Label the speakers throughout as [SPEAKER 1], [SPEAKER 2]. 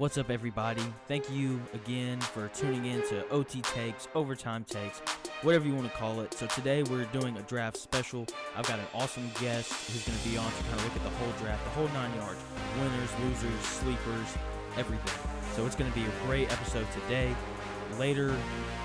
[SPEAKER 1] What's up, everybody? Thank you again for tuning in to OT Takes, Overtime Takes, whatever you want to call it. So, today we're doing a draft special. I've got an awesome guest who's going to be on to kind of look at the whole draft, the whole nine yards winners, losers, sleepers, everything. So, it's going to be a great episode today. Later,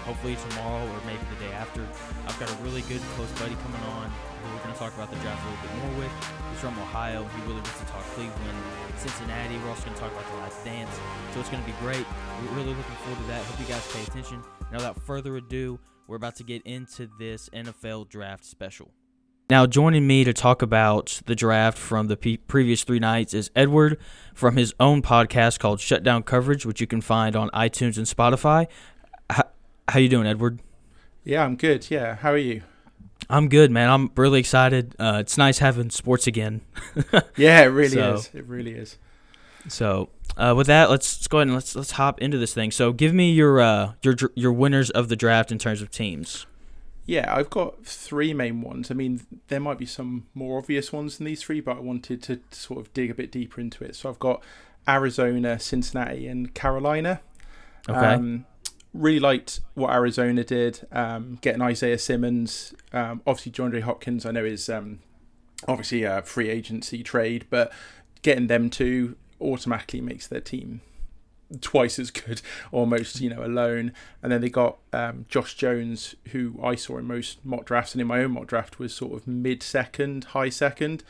[SPEAKER 1] hopefully tomorrow or maybe the day after, I've got a really good close buddy coming on who we're going to talk about the draft a little bit more with. He's from Ohio. He really wants to talk Cleveland, Cincinnati. We're also going to talk about the last dance. So it's going to be great. We're really looking forward to that. Hope you guys pay attention. Now, without further ado, we're about to get into this NFL draft special. Now, joining me to talk about the draft from the pe- previous three nights is Edward from his own podcast called Shutdown Coverage, which you can find on iTunes and Spotify. How you doing, Edward?
[SPEAKER 2] Yeah, I'm good. Yeah, how are you?
[SPEAKER 1] I'm good, man. I'm really excited. Uh, it's nice having sports again.
[SPEAKER 2] yeah, it really
[SPEAKER 1] So-
[SPEAKER 2] is. It really is.
[SPEAKER 1] So, uh, with that, let's, let's go ahead and let's let's hop into this thing. So, give me your uh, your your winners of the draft in terms of teams.
[SPEAKER 2] Yeah, I've got three main ones. I mean, there might be some more obvious ones than these three, but I wanted to sort of dig a bit deeper into it. So I've got Arizona, Cincinnati, and Carolina.
[SPEAKER 1] Okay.
[SPEAKER 2] Um, really liked what Arizona did, um, getting Isaiah Simmons. Um, obviously, DeAndre Hopkins, I know is um, obviously a free agency trade, but getting them two automatically makes their team twice as good, almost, you know, alone. And then they got um, Josh Jones, who I saw in most mock drafts and in my own mock draft was sort of mid second, high second.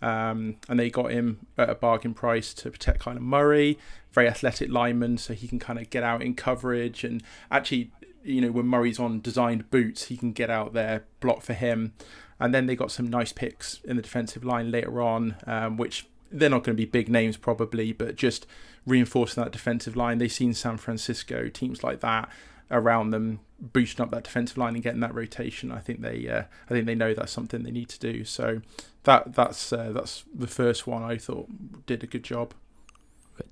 [SPEAKER 2] Um, and they got him at a bargain price to protect of Murray, very athletic lineman, so he can kind of get out in coverage and actually, you know, when Murray's on designed boots, he can get out there, block for him. And then they got some nice picks in the defensive line later on, um, which they're not going to be big names probably, but just reinforcing that defensive line. They've seen San Francisco teams like that around them boosting up that defensive line and getting that rotation. I think they, uh, I think they know that's something they need to do. So that that's uh, that's the first one I thought did a good job.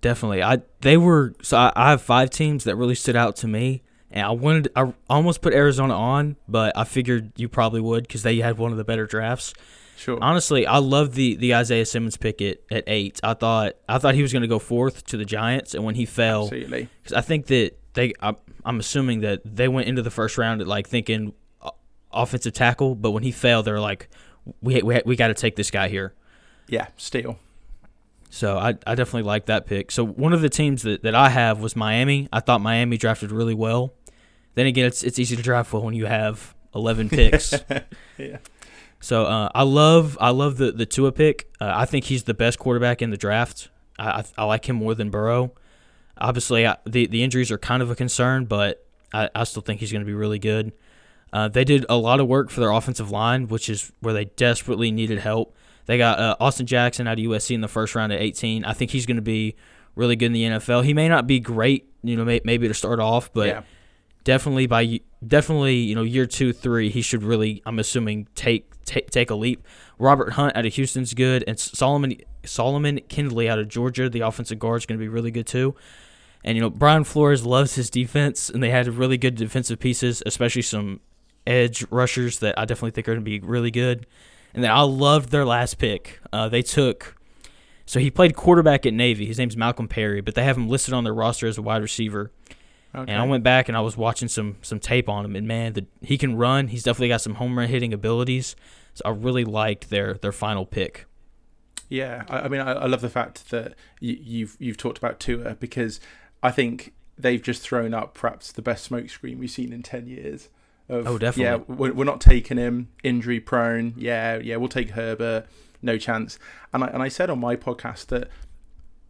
[SPEAKER 1] Definitely. I they were so I, I have five teams that really stood out to me, and I wanted I almost put Arizona on, but I figured you probably would because they had one of the better drafts.
[SPEAKER 2] Sure.
[SPEAKER 1] Honestly, I love the the Isaiah Simmons pick at, at eight. I thought I thought he was going to go fourth to the Giants, and when he fell,
[SPEAKER 2] Absolutely.
[SPEAKER 1] because I think that they I, I'm assuming that they went into the first round at like thinking uh, offensive tackle, but when he fell, they're like, we we, we got to take this guy here.
[SPEAKER 2] Yeah. Steal.
[SPEAKER 1] So I, I definitely like that pick. So one of the teams that, that I have was Miami. I thought Miami drafted really well. Then again, it's it's easy to draft well when you have eleven picks.
[SPEAKER 2] Yeah.
[SPEAKER 1] so uh, I love I love the the Tua pick. Uh, I think he's the best quarterback in the draft. I I, I like him more than Burrow. Obviously, I, the the injuries are kind of a concern, but I, I still think he's going to be really good. Uh, they did a lot of work for their offensive line, which is where they desperately needed help. They got uh, Austin Jackson out of USC in the first round at 18. I think he's going to be really good in the NFL. He may not be great, you know, may, maybe to start off, but
[SPEAKER 2] yeah.
[SPEAKER 1] definitely by definitely you know year two three he should really I'm assuming take take, take a leap. Robert Hunt out of Houston's good, and Solomon Solomon Kindley out of Georgia, the offensive guard is going to be really good too. And you know Brian Flores loves his defense, and they had really good defensive pieces, especially some edge rushers that I definitely think are going to be really good. And then I loved their last pick. Uh, they took so he played quarterback at Navy. His name's Malcolm Perry, but they have him listed on their roster as a wide receiver.
[SPEAKER 2] Okay.
[SPEAKER 1] And I went back and I was watching some some tape on him, and man, the, he can run. He's definitely got some home run hitting abilities. So I really liked their their final pick.
[SPEAKER 2] Yeah, I, I mean, I, I love the fact that you, you've you've talked about Tua because I think they've just thrown up perhaps the best smokescreen we've seen in ten years. Of,
[SPEAKER 1] Oh, definitely.
[SPEAKER 2] Yeah, we're, we're not taking him injury prone. Yeah, yeah, we'll take Herbert. No chance. And I and I said on my podcast that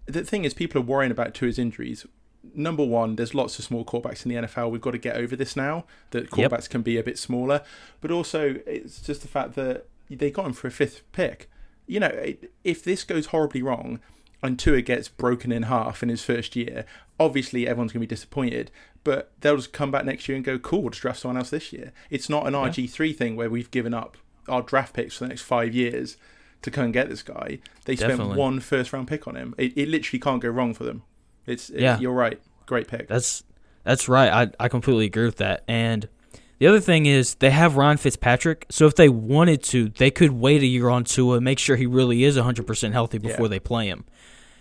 [SPEAKER 2] the thing is, people are worrying about Tua's injuries. Number one, there's lots of small quarterbacks in the NFL. We've got to get over this now. That
[SPEAKER 1] Yep.
[SPEAKER 2] quarterbacks can be a bit smaller, but also it's just the fact that they got him for a fifth pick. You know, if this goes horribly wrong and Tua gets broken in half in his first year, obviously everyone's going to be disappointed. But they'll just come back next year and go, "Cool, we'll just draft someone else this year." It's not an RG three thing where we've given up our draft picks for the next five years to come and get this guy. They spent
[SPEAKER 1] Definitely.
[SPEAKER 2] one first round pick on him. It, it literally can't go wrong for them. It's
[SPEAKER 1] Yeah.
[SPEAKER 2] you're right. Great pick.
[SPEAKER 1] That's that's right. I I completely agree with that. And the other thing is they have Ryan Fitzpatrick, so if they wanted to, they could wait a year on Tua, make sure he really is 100% healthy before
[SPEAKER 2] Yeah.
[SPEAKER 1] they play him.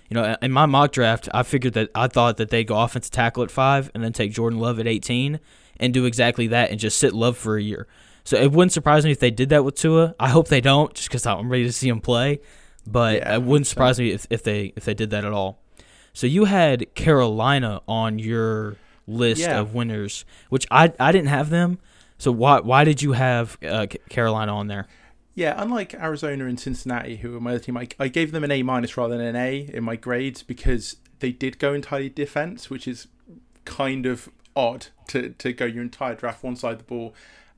[SPEAKER 1] You know, in my mock draft, I figured that I thought that they'd go offensive tackle at five and then take Jordan Love at 18 and do exactly that and just sit Love for a year. So it wouldn't surprise me if they did that with Tua. I hope they don't, just because I'm ready to see him play. But
[SPEAKER 2] Yeah,
[SPEAKER 1] it wouldn't surprise
[SPEAKER 2] so-
[SPEAKER 1] me if, if they if they did that at all. So you had Carolina on your list
[SPEAKER 2] Yeah.
[SPEAKER 1] of winners, which I I didn't have them. So why why did you have uh, Carolina on there?
[SPEAKER 2] Yeah, unlike Arizona and Cincinnati, who were my other team, I, I gave them an A minus rather than an A in my grades because they did go entirely defense, which is kind of odd to, to go your entire draft one side of the ball.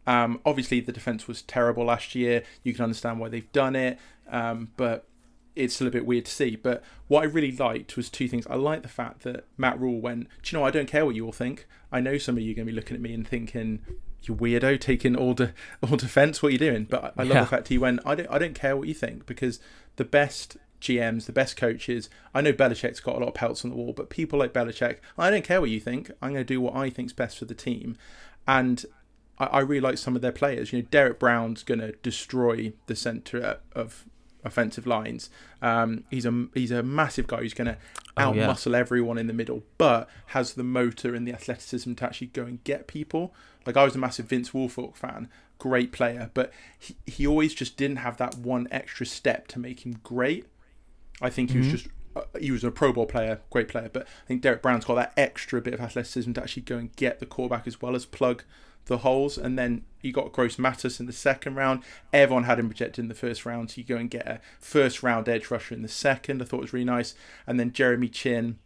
[SPEAKER 2] Um, obviously, the defense was terrible last year. You can understand why they've done it, um, but it's still a bit weird to see. But what I really liked was two things. I like the fact that Matt Rhule went, Do you know, I don't care what you all think. I know some of you are going to be looking at me and thinking, you weirdo taking all de- all defense. What are you doing? But I, I love
[SPEAKER 1] Yeah.
[SPEAKER 2] the fact he went. I don't. I don't care what you think because the best GMs, the best coaches. I know Belichick's got a lot of pelts on the wall, but people like Belichick, I don't care what you think. I'm going to do what I think's best for the team, and I, I really like some of their players. You know, Derrick Brown's going to destroy the center of offensive lines. Um, he's a he's a massive guy who's going to
[SPEAKER 1] Oh, yeah.
[SPEAKER 2] everyone in the middle, but has the motor and the athleticism to actually go and get people. Like I was a massive Vince Wilfork fan, great player, but he, he always just didn't have that one extra step to make him great. I think he was
[SPEAKER 1] Mhm.
[SPEAKER 2] just uh, he was a Pro Bowl player, great player, but I think Derrick Brown's got that extra bit of athleticism to actually go and get the quarterback as well as plug the holes. And then you got Gross-Matos in the second round. Everyone had him projected in the first round, so you go and get a first round edge rusher in the second. I thought it was really nice. And then Jeremy Chinn,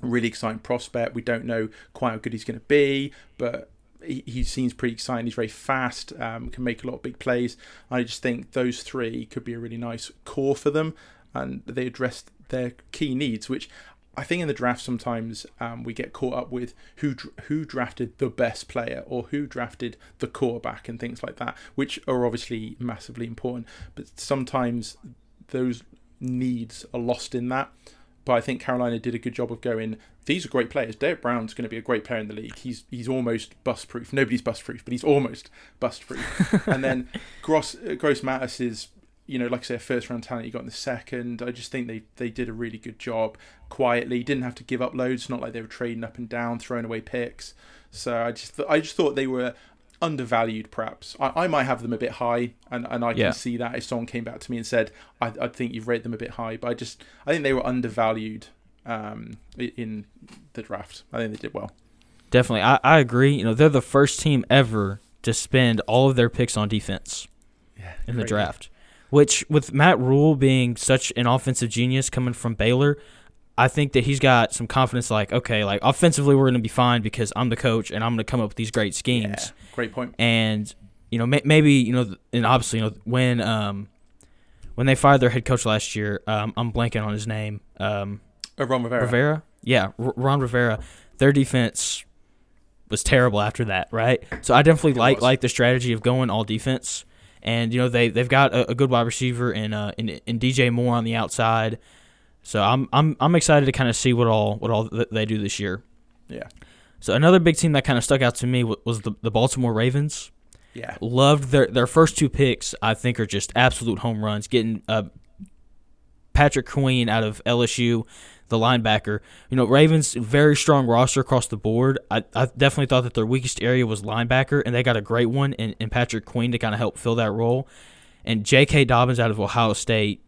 [SPEAKER 2] really exciting prospect. We don't know quite how good he's going to be, but he, he seems pretty exciting. He's very fast, um, can make a lot of big plays. I just think those three could be a really nice core for them, and they addressed their key needs, which I think in the draft sometimes um, we get caught up with who who drafted the best player or who drafted the quarterback and things like that, which are obviously massively important. But sometimes those needs are lost in that. But I think Carolina did a good job of going. These are great players. Derrick Brown's going to be a great player in the league. He's he's almost bust proof. Nobody's bust proof, but he's almost bust proof. and then Gross uh, Gross-Matos is, you know, like I say, a first round talent. you got in the second. I just think they they did a really good job. Quietly, didn't have to give up loads. Not like they were trading up and down, throwing away picks. So I just th- I just thought they were undervalued perhaps I, I might have them a bit high and, and I can see that if someone came back to me and said I, I think you've rated them a bit high but I just I think they were undervalued um, in the draft I think they did well
[SPEAKER 1] Definitely, I, I agree. You know, they're the first team ever to spend all of their picks on defense
[SPEAKER 2] yeah
[SPEAKER 1] in the draft. Which, with Matt Rhule being such an offensive genius coming from Baylor, I think that he's got some confidence. Like, okay, like offensively, we're going to be fine because I'm the coach and I'm going to come up with these great schemes.
[SPEAKER 2] yeah great point.
[SPEAKER 1] And you know, may, maybe you know, and obviously, you know, when um when they fired their head coach last year, um, I'm blanking on his name. Um,
[SPEAKER 2] uh, Ron Rivera,
[SPEAKER 1] Rivera. Yeah, R- Ron Rivera. Their defense was terrible after that, right? So I definitely
[SPEAKER 2] It
[SPEAKER 1] like
[SPEAKER 2] was.
[SPEAKER 1] like the strategy of going all defense, and you know they they've got a, a good wide receiver in uh in, in DJ Moore on the outside. So I'm I'm I'm excited to kind of see what all what all th- they do this year.
[SPEAKER 2] yeah
[SPEAKER 1] So another big team that kind of stuck out to me wa- was the the Baltimore Ravens.
[SPEAKER 2] yeah
[SPEAKER 1] Loved their their first two picks. I think are just absolute home runs. Getting uh, Patrick Queen out of LSU, the linebacker. You know, Ravens very strong roster across the board. I, I definitely thought that their weakest area was linebacker, and they got a great one in, in Patrick Queen to kind of help fill that role. And J.K. Dobbins out of Ohio State,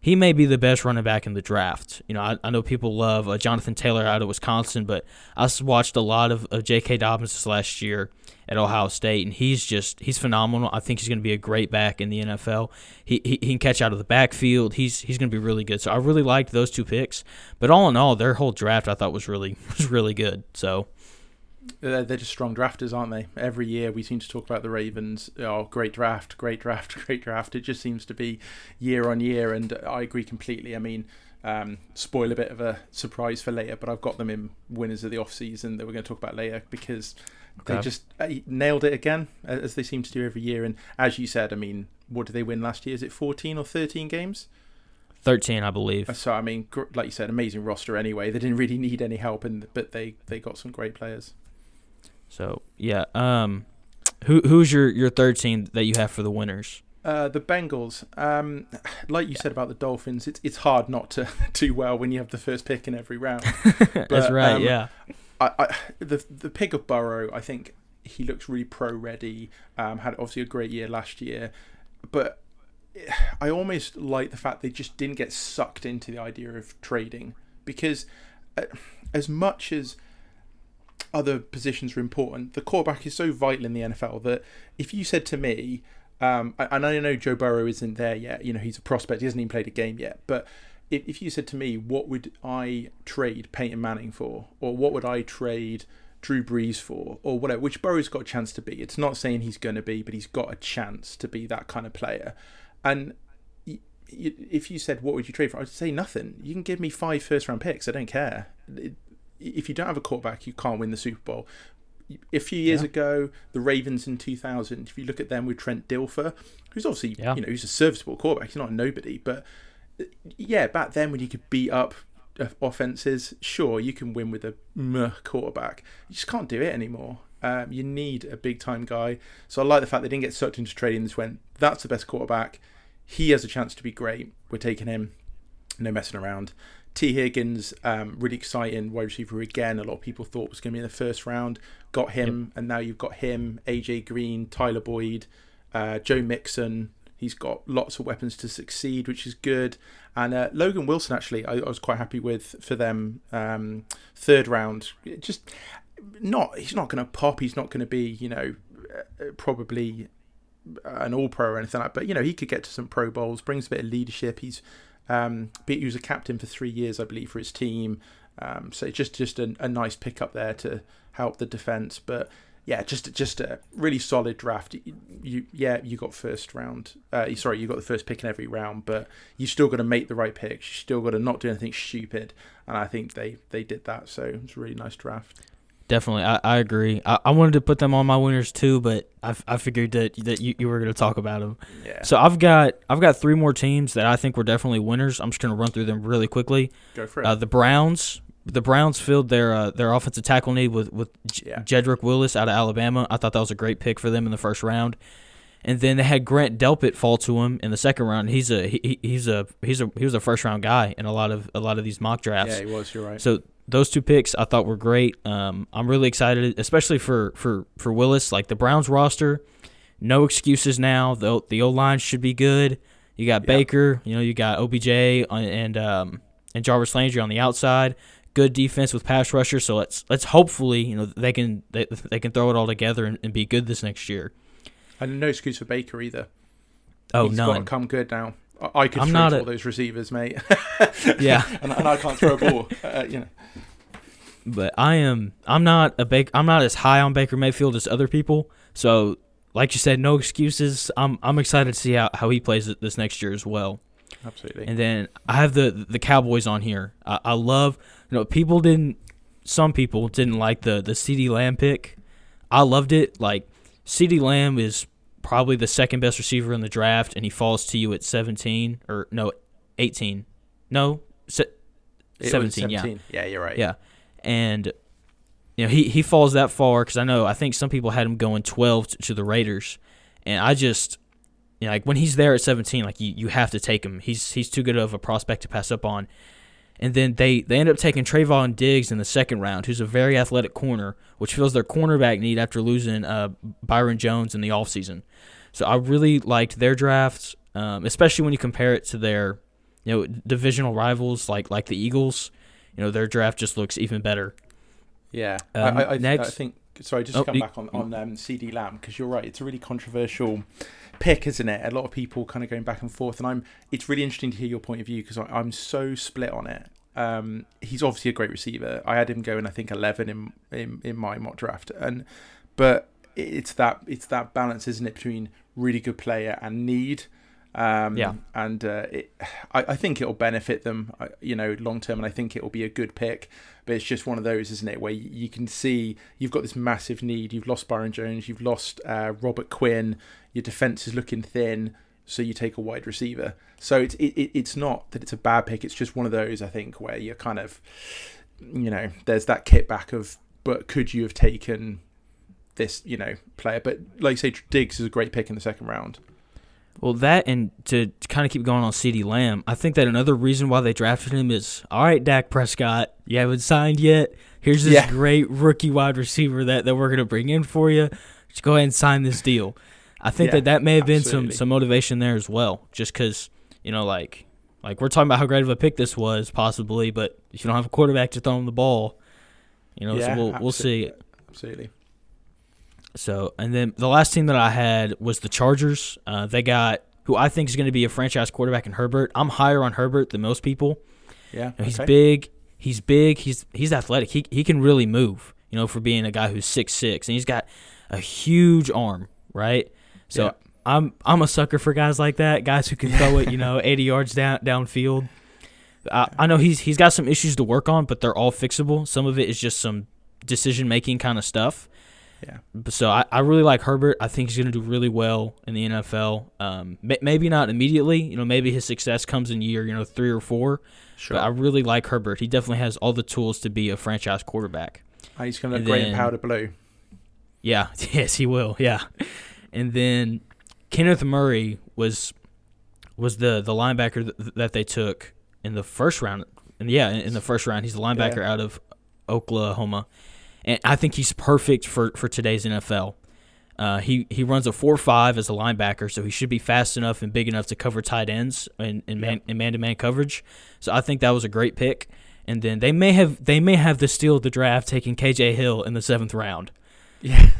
[SPEAKER 1] he may be the best running back in the draft. You know, I, I know people love uh, Jonathan Taylor out of Wisconsin, but I watched a lot of, of J.K. Dobbins this last year at Ohio State, and he's just he's phenomenal. I think he's going to be a great back in the NFL. He, he he can catch out of the backfield. He's he's going to be really good. So I really liked those two picks. But all in all, their whole draft I thought was really was really good. So
[SPEAKER 2] they're, they're just strong drafters aren't they every year we seem to talk about the Ravens oh great draft great draft great draft it just seems to be year on year and I agree completely I mean um, spoil a bit of a surprise for later but I've got them in winners of the off season that we're going to talk about later because they just uh, nailed it again as they seem to do every year and as you said I mean what did they win last year is it 14 or 13 games
[SPEAKER 1] thirteen, I believe.
[SPEAKER 2] so I mean gr- like you said amazing roster anyway they didn't really need any help and but they they got some great players
[SPEAKER 1] So yeah. Um, who who's your your third team that you have for the winners?
[SPEAKER 2] Uh, the Bengals, um, like you said about the Dolphins, it's it's hard not to do well when you have the first pick in every round.
[SPEAKER 1] That's right.
[SPEAKER 2] um,
[SPEAKER 1] yeah.
[SPEAKER 2] I, I, the the pick of Burrow, I think he looks really pro ready. Um, had obviously a great year last year, but I almost like the fact they just didn't get sucked into the idea of trading because uh, as much as other positions are important, the quarterback is so vital in the NFL that if you said to me, um, and I know Joe Burrow isn't there yet, you know he's a prospect, he hasn't even played a game yet, but if, if you said to me, what would I trade Peyton Manning for, or what would I trade Drew Brees for, or whatever, which Burrow's got a chance to be. It's not saying he's going to be, but he's got a chance to be that kind of player. And if you said, what would you trade for? I'd say nothing. You can give me five first round picks. I don't care. It- If you don't have a quarterback, you can't win the Super Bowl. A few years
[SPEAKER 1] Yeah.
[SPEAKER 2] ago, the Ravens in 2000, if you look at them with Trent Dilfer, who's obviously,
[SPEAKER 1] Yeah.
[SPEAKER 2] you know, he's a serviceable quarterback. He's not a nobody, but yeah, back then when you could beat up uh, offenses, sure, you can win with a meh quarterback. You just can't do it anymore. Um, you need a big time guy. So I like the fact they didn't get sucked into trading. This went, that's the best quarterback. He has a chance to be great. We're taking him. No messing around. Tee Higgins, um, really exciting wide receiver again. A lot of people thought was going to be in the first round. Got him, and now you've got him, AJ Green, Tyler Boyd, uh, Joe Mixon. He's got lots of weapons to succeed, which is good. And uh, Logan Wilson, actually, I, I was quite happy with for them. Um, third round, just not. He's not going to pop. He's not going to be, you know, uh, probably an All Pro or anything like. that. But you know, he could get to some Pro Bowls. Brings a bit of leadership. He's um, he was a captain for three years, I believe, for his team. Um, so it's just just a, a nice pickup there to help the defense. But yeah, just just a really solid draft. You, you yeah, you got first round. Uh, sorry, you got the first pick in every round, but you still got to make the right picks. You still got to not do anything stupid, and I think they they did that. So it's a really nice draft.
[SPEAKER 1] Definitely, I, I agree. I, I wanted to put them on my winners too, but I, I figured that that you, you were going to talk about them.
[SPEAKER 2] Yeah,
[SPEAKER 1] So I've got I've got three more teams that I think were definitely winners. I'm just going to run through them really quickly.
[SPEAKER 2] go for it.
[SPEAKER 1] Uh, the Browns, the Browns filled their uh, their offensive tackle need with with
[SPEAKER 2] Yeah.
[SPEAKER 1] Jedrick Willis out of Alabama. I thought that was a great pick for them in the first round. And then they had Grant Delpit fall to him in the second round. He's a he, he- he's a he's a he was a first round guy in a lot of a lot of these mock drafts.
[SPEAKER 2] yeah, he was. You're right.
[SPEAKER 1] So those two picks I thought were great. Um, I'm really excited, especially for for for Willis. Like the Browns roster, no excuses now. The the O line should be good. You got
[SPEAKER 2] Yeah.
[SPEAKER 1] Baker, you know, you got OBJ and um and Jarvis Landry on the outside. Good defense with pass rusher. So let's let's hopefully you know they can they, they can throw it all together and, and be good this next year.
[SPEAKER 2] and no excuse for Baker either.
[SPEAKER 1] Oh
[SPEAKER 2] He's got to come good now. I- could
[SPEAKER 1] I'm not
[SPEAKER 2] all
[SPEAKER 1] a-
[SPEAKER 2] those receivers, mate.
[SPEAKER 1] Yeah.
[SPEAKER 2] and, and I can't throw a ball. Uh, you know.
[SPEAKER 1] but I am I'm not a Baker I'm not as high on Baker Mayfield as other people. So like you said, no excuses. I'm I'm excited to see how, how he plays it this next year as well.
[SPEAKER 2] Absolutely.
[SPEAKER 1] And then I have the the Cowboys on here. I, I love you know people didn't some people didn't like the the CeeDee Lamb pick. I loved it. Like CeeDee Lamb is probably the second best receiver in the draft, and he falls to you at 17 or no 18. No, se-
[SPEAKER 2] It was
[SPEAKER 1] 17, yeah.
[SPEAKER 2] Yeah, you're right.
[SPEAKER 1] yeah, and you know he he falls that far because I know I think some people had him going 12 to, to the Raiders, and I just you know like when he's there at 17, like you, you have to take him. He's he's too good of a prospect to pass up on. And then they they end up taking Trevon Diggs in the second round, who's a very athletic corner, which fills their cornerback need after losing uh, Byron Jones in the offseason. So I really liked their drafts, um, especially when you compare it to their you know divisional rivals like like the Eagles. You know their draft just looks even better.
[SPEAKER 2] Yeah.
[SPEAKER 1] Um,
[SPEAKER 2] I, I,
[SPEAKER 1] next-
[SPEAKER 2] I think. Sorry, just
[SPEAKER 1] Oh,
[SPEAKER 2] to come
[SPEAKER 1] you-
[SPEAKER 2] back on on um, CeeDee Lamb because you're right. It's a really controversial pick, isn't it? A lot of people kind of going back and forth, and I'm. It's really interesting to hear your point of view because I'm so split on it. Um, he's obviously a great receiver. I had him going, I think, 11 in in, in my mock draft, and but it's that it's that balance, isn't it, between really good player and need. Um,
[SPEAKER 1] Yeah.
[SPEAKER 2] and uh, it, I, I think it'll benefit them, uh, you know, long term, and I think it'll be a good pick. But it's just one of those, isn't it, where you, you can see you've got this massive need. You've lost Byron Jones, you've lost uh, Robert Quinn. Your defense is looking thin, so you take a wide receiver. So it's it, it, it's not that it's a bad pick. It's just one of those, I think, where you're kind of, you know, there's that kickback of, but could you have taken this, you know, player? But like you say, Diggs is a great pick in the second round.
[SPEAKER 1] Well, that and to, kind of keep going on CeeDee Lamb, I think that another reason why they drafted him is all right, Dak Prescott, you haven't signed yet. Here's this
[SPEAKER 2] Yeah.
[SPEAKER 1] great rookie wide receiver that, that we're going to bring in for you. Just go ahead and sign this deal. I think
[SPEAKER 2] Yeah,
[SPEAKER 1] that that may have been some,
[SPEAKER 2] absolutely.
[SPEAKER 1] some motivation there as well, just because, you know, like like we're talking about how great of a pick this was, possibly, but if you don't have a quarterback to throw him the ball, you know,
[SPEAKER 2] Yeah,
[SPEAKER 1] so we'll, we'll see.
[SPEAKER 2] Absolutely.
[SPEAKER 1] So, and then the last team that I had was the Chargers. Uh, they got who I think is going to be a franchise quarterback in Herbert. I'm higher on Herbert than most people.
[SPEAKER 2] Yeah.
[SPEAKER 1] You know, he's
[SPEAKER 2] okay.
[SPEAKER 1] big. He's big. He's he's athletic. He he can really move. You know, for being a guy who's six six, and he's got a huge arm. Right. So
[SPEAKER 2] Yeah.
[SPEAKER 1] I'm I'm a sucker for guys like that. Guys who can throw it. You know, 80 yards down downfield. I, I know he's he's got some issues to work on, but they're all fixable. Some of it is just some decision making kind of stuff.
[SPEAKER 2] Yeah.
[SPEAKER 1] So I, I really like Herbert. I think he's going to do really well in the NFL. Um, ma- maybe not immediately. You know, maybe his success comes in year you know three or four.
[SPEAKER 2] Sure.
[SPEAKER 1] But I really like Herbert. He definitely has all the tools to be a franchise quarterback.
[SPEAKER 2] And he's going to look great in powder blue.
[SPEAKER 1] Yeah, yes, he will. Yeah, and then Kenneth Murray was was the the linebacker th- that they took in the first round. And yeah, in, in the first round, he's the linebacker
[SPEAKER 2] Yeah.
[SPEAKER 1] out of Oklahoma, and I think he's perfect for for today's NFL. Uh, he he runs a four five as a linebacker, so he should be fast enough and big enough to cover tight ends in in man in man to man coverage. So I think that was a great pick. And then they may have they may have the steal of the draft taking KJ Hill in the seventh round
[SPEAKER 2] Yeah.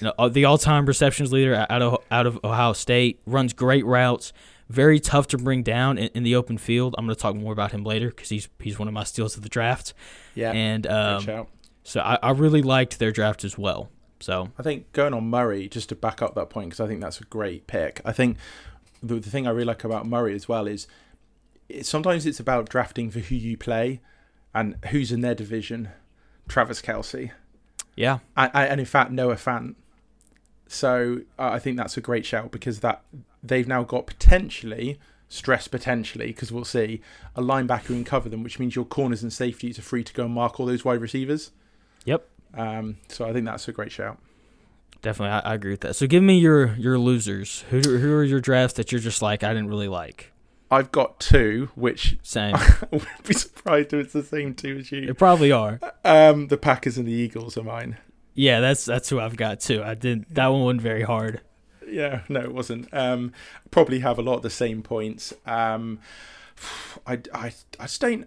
[SPEAKER 1] you know, uh, the all-time receptions leader out of out of Ohio State runs great routes, very tough to bring down in, in the open field. I'm going to talk more about him later because he's he's one of my steals of the draft,
[SPEAKER 2] Yeah.
[SPEAKER 1] and um. So I, I really liked their draft as well. So
[SPEAKER 2] I think going on Murray, just to back up that point, because I think that's a great pick. I think the, the thing I really like about Murray as well is it, sometimes it's about drafting for who you play and who's in their division. Travis Kelce.
[SPEAKER 1] yeah,
[SPEAKER 2] and, and in fact Noah Fant. So uh, I think that's a great shout because that they've now got potentially stress potentially because we'll see a linebacker who can cover them, which means your corners and safeties are free to go and mark all those wide receivers. Um, so I think that's a great shout.
[SPEAKER 1] definitely I, I agree with that. So give me your your losers. Who do- who are your drafts that you're just like I didn't really like?
[SPEAKER 2] I've got two, which
[SPEAKER 1] Same.
[SPEAKER 2] I would be surprised if it's the same two as
[SPEAKER 1] they
[SPEAKER 2] you.
[SPEAKER 1] probably are.
[SPEAKER 2] Um, the Packers and the Eagles are mine.
[SPEAKER 1] Yeah, that's that's who I've got too. I did that one wasn't very hard.
[SPEAKER 2] Yeah, no, it wasn't. Um, probably have a lot of the same points. Um, I, I, I just don't.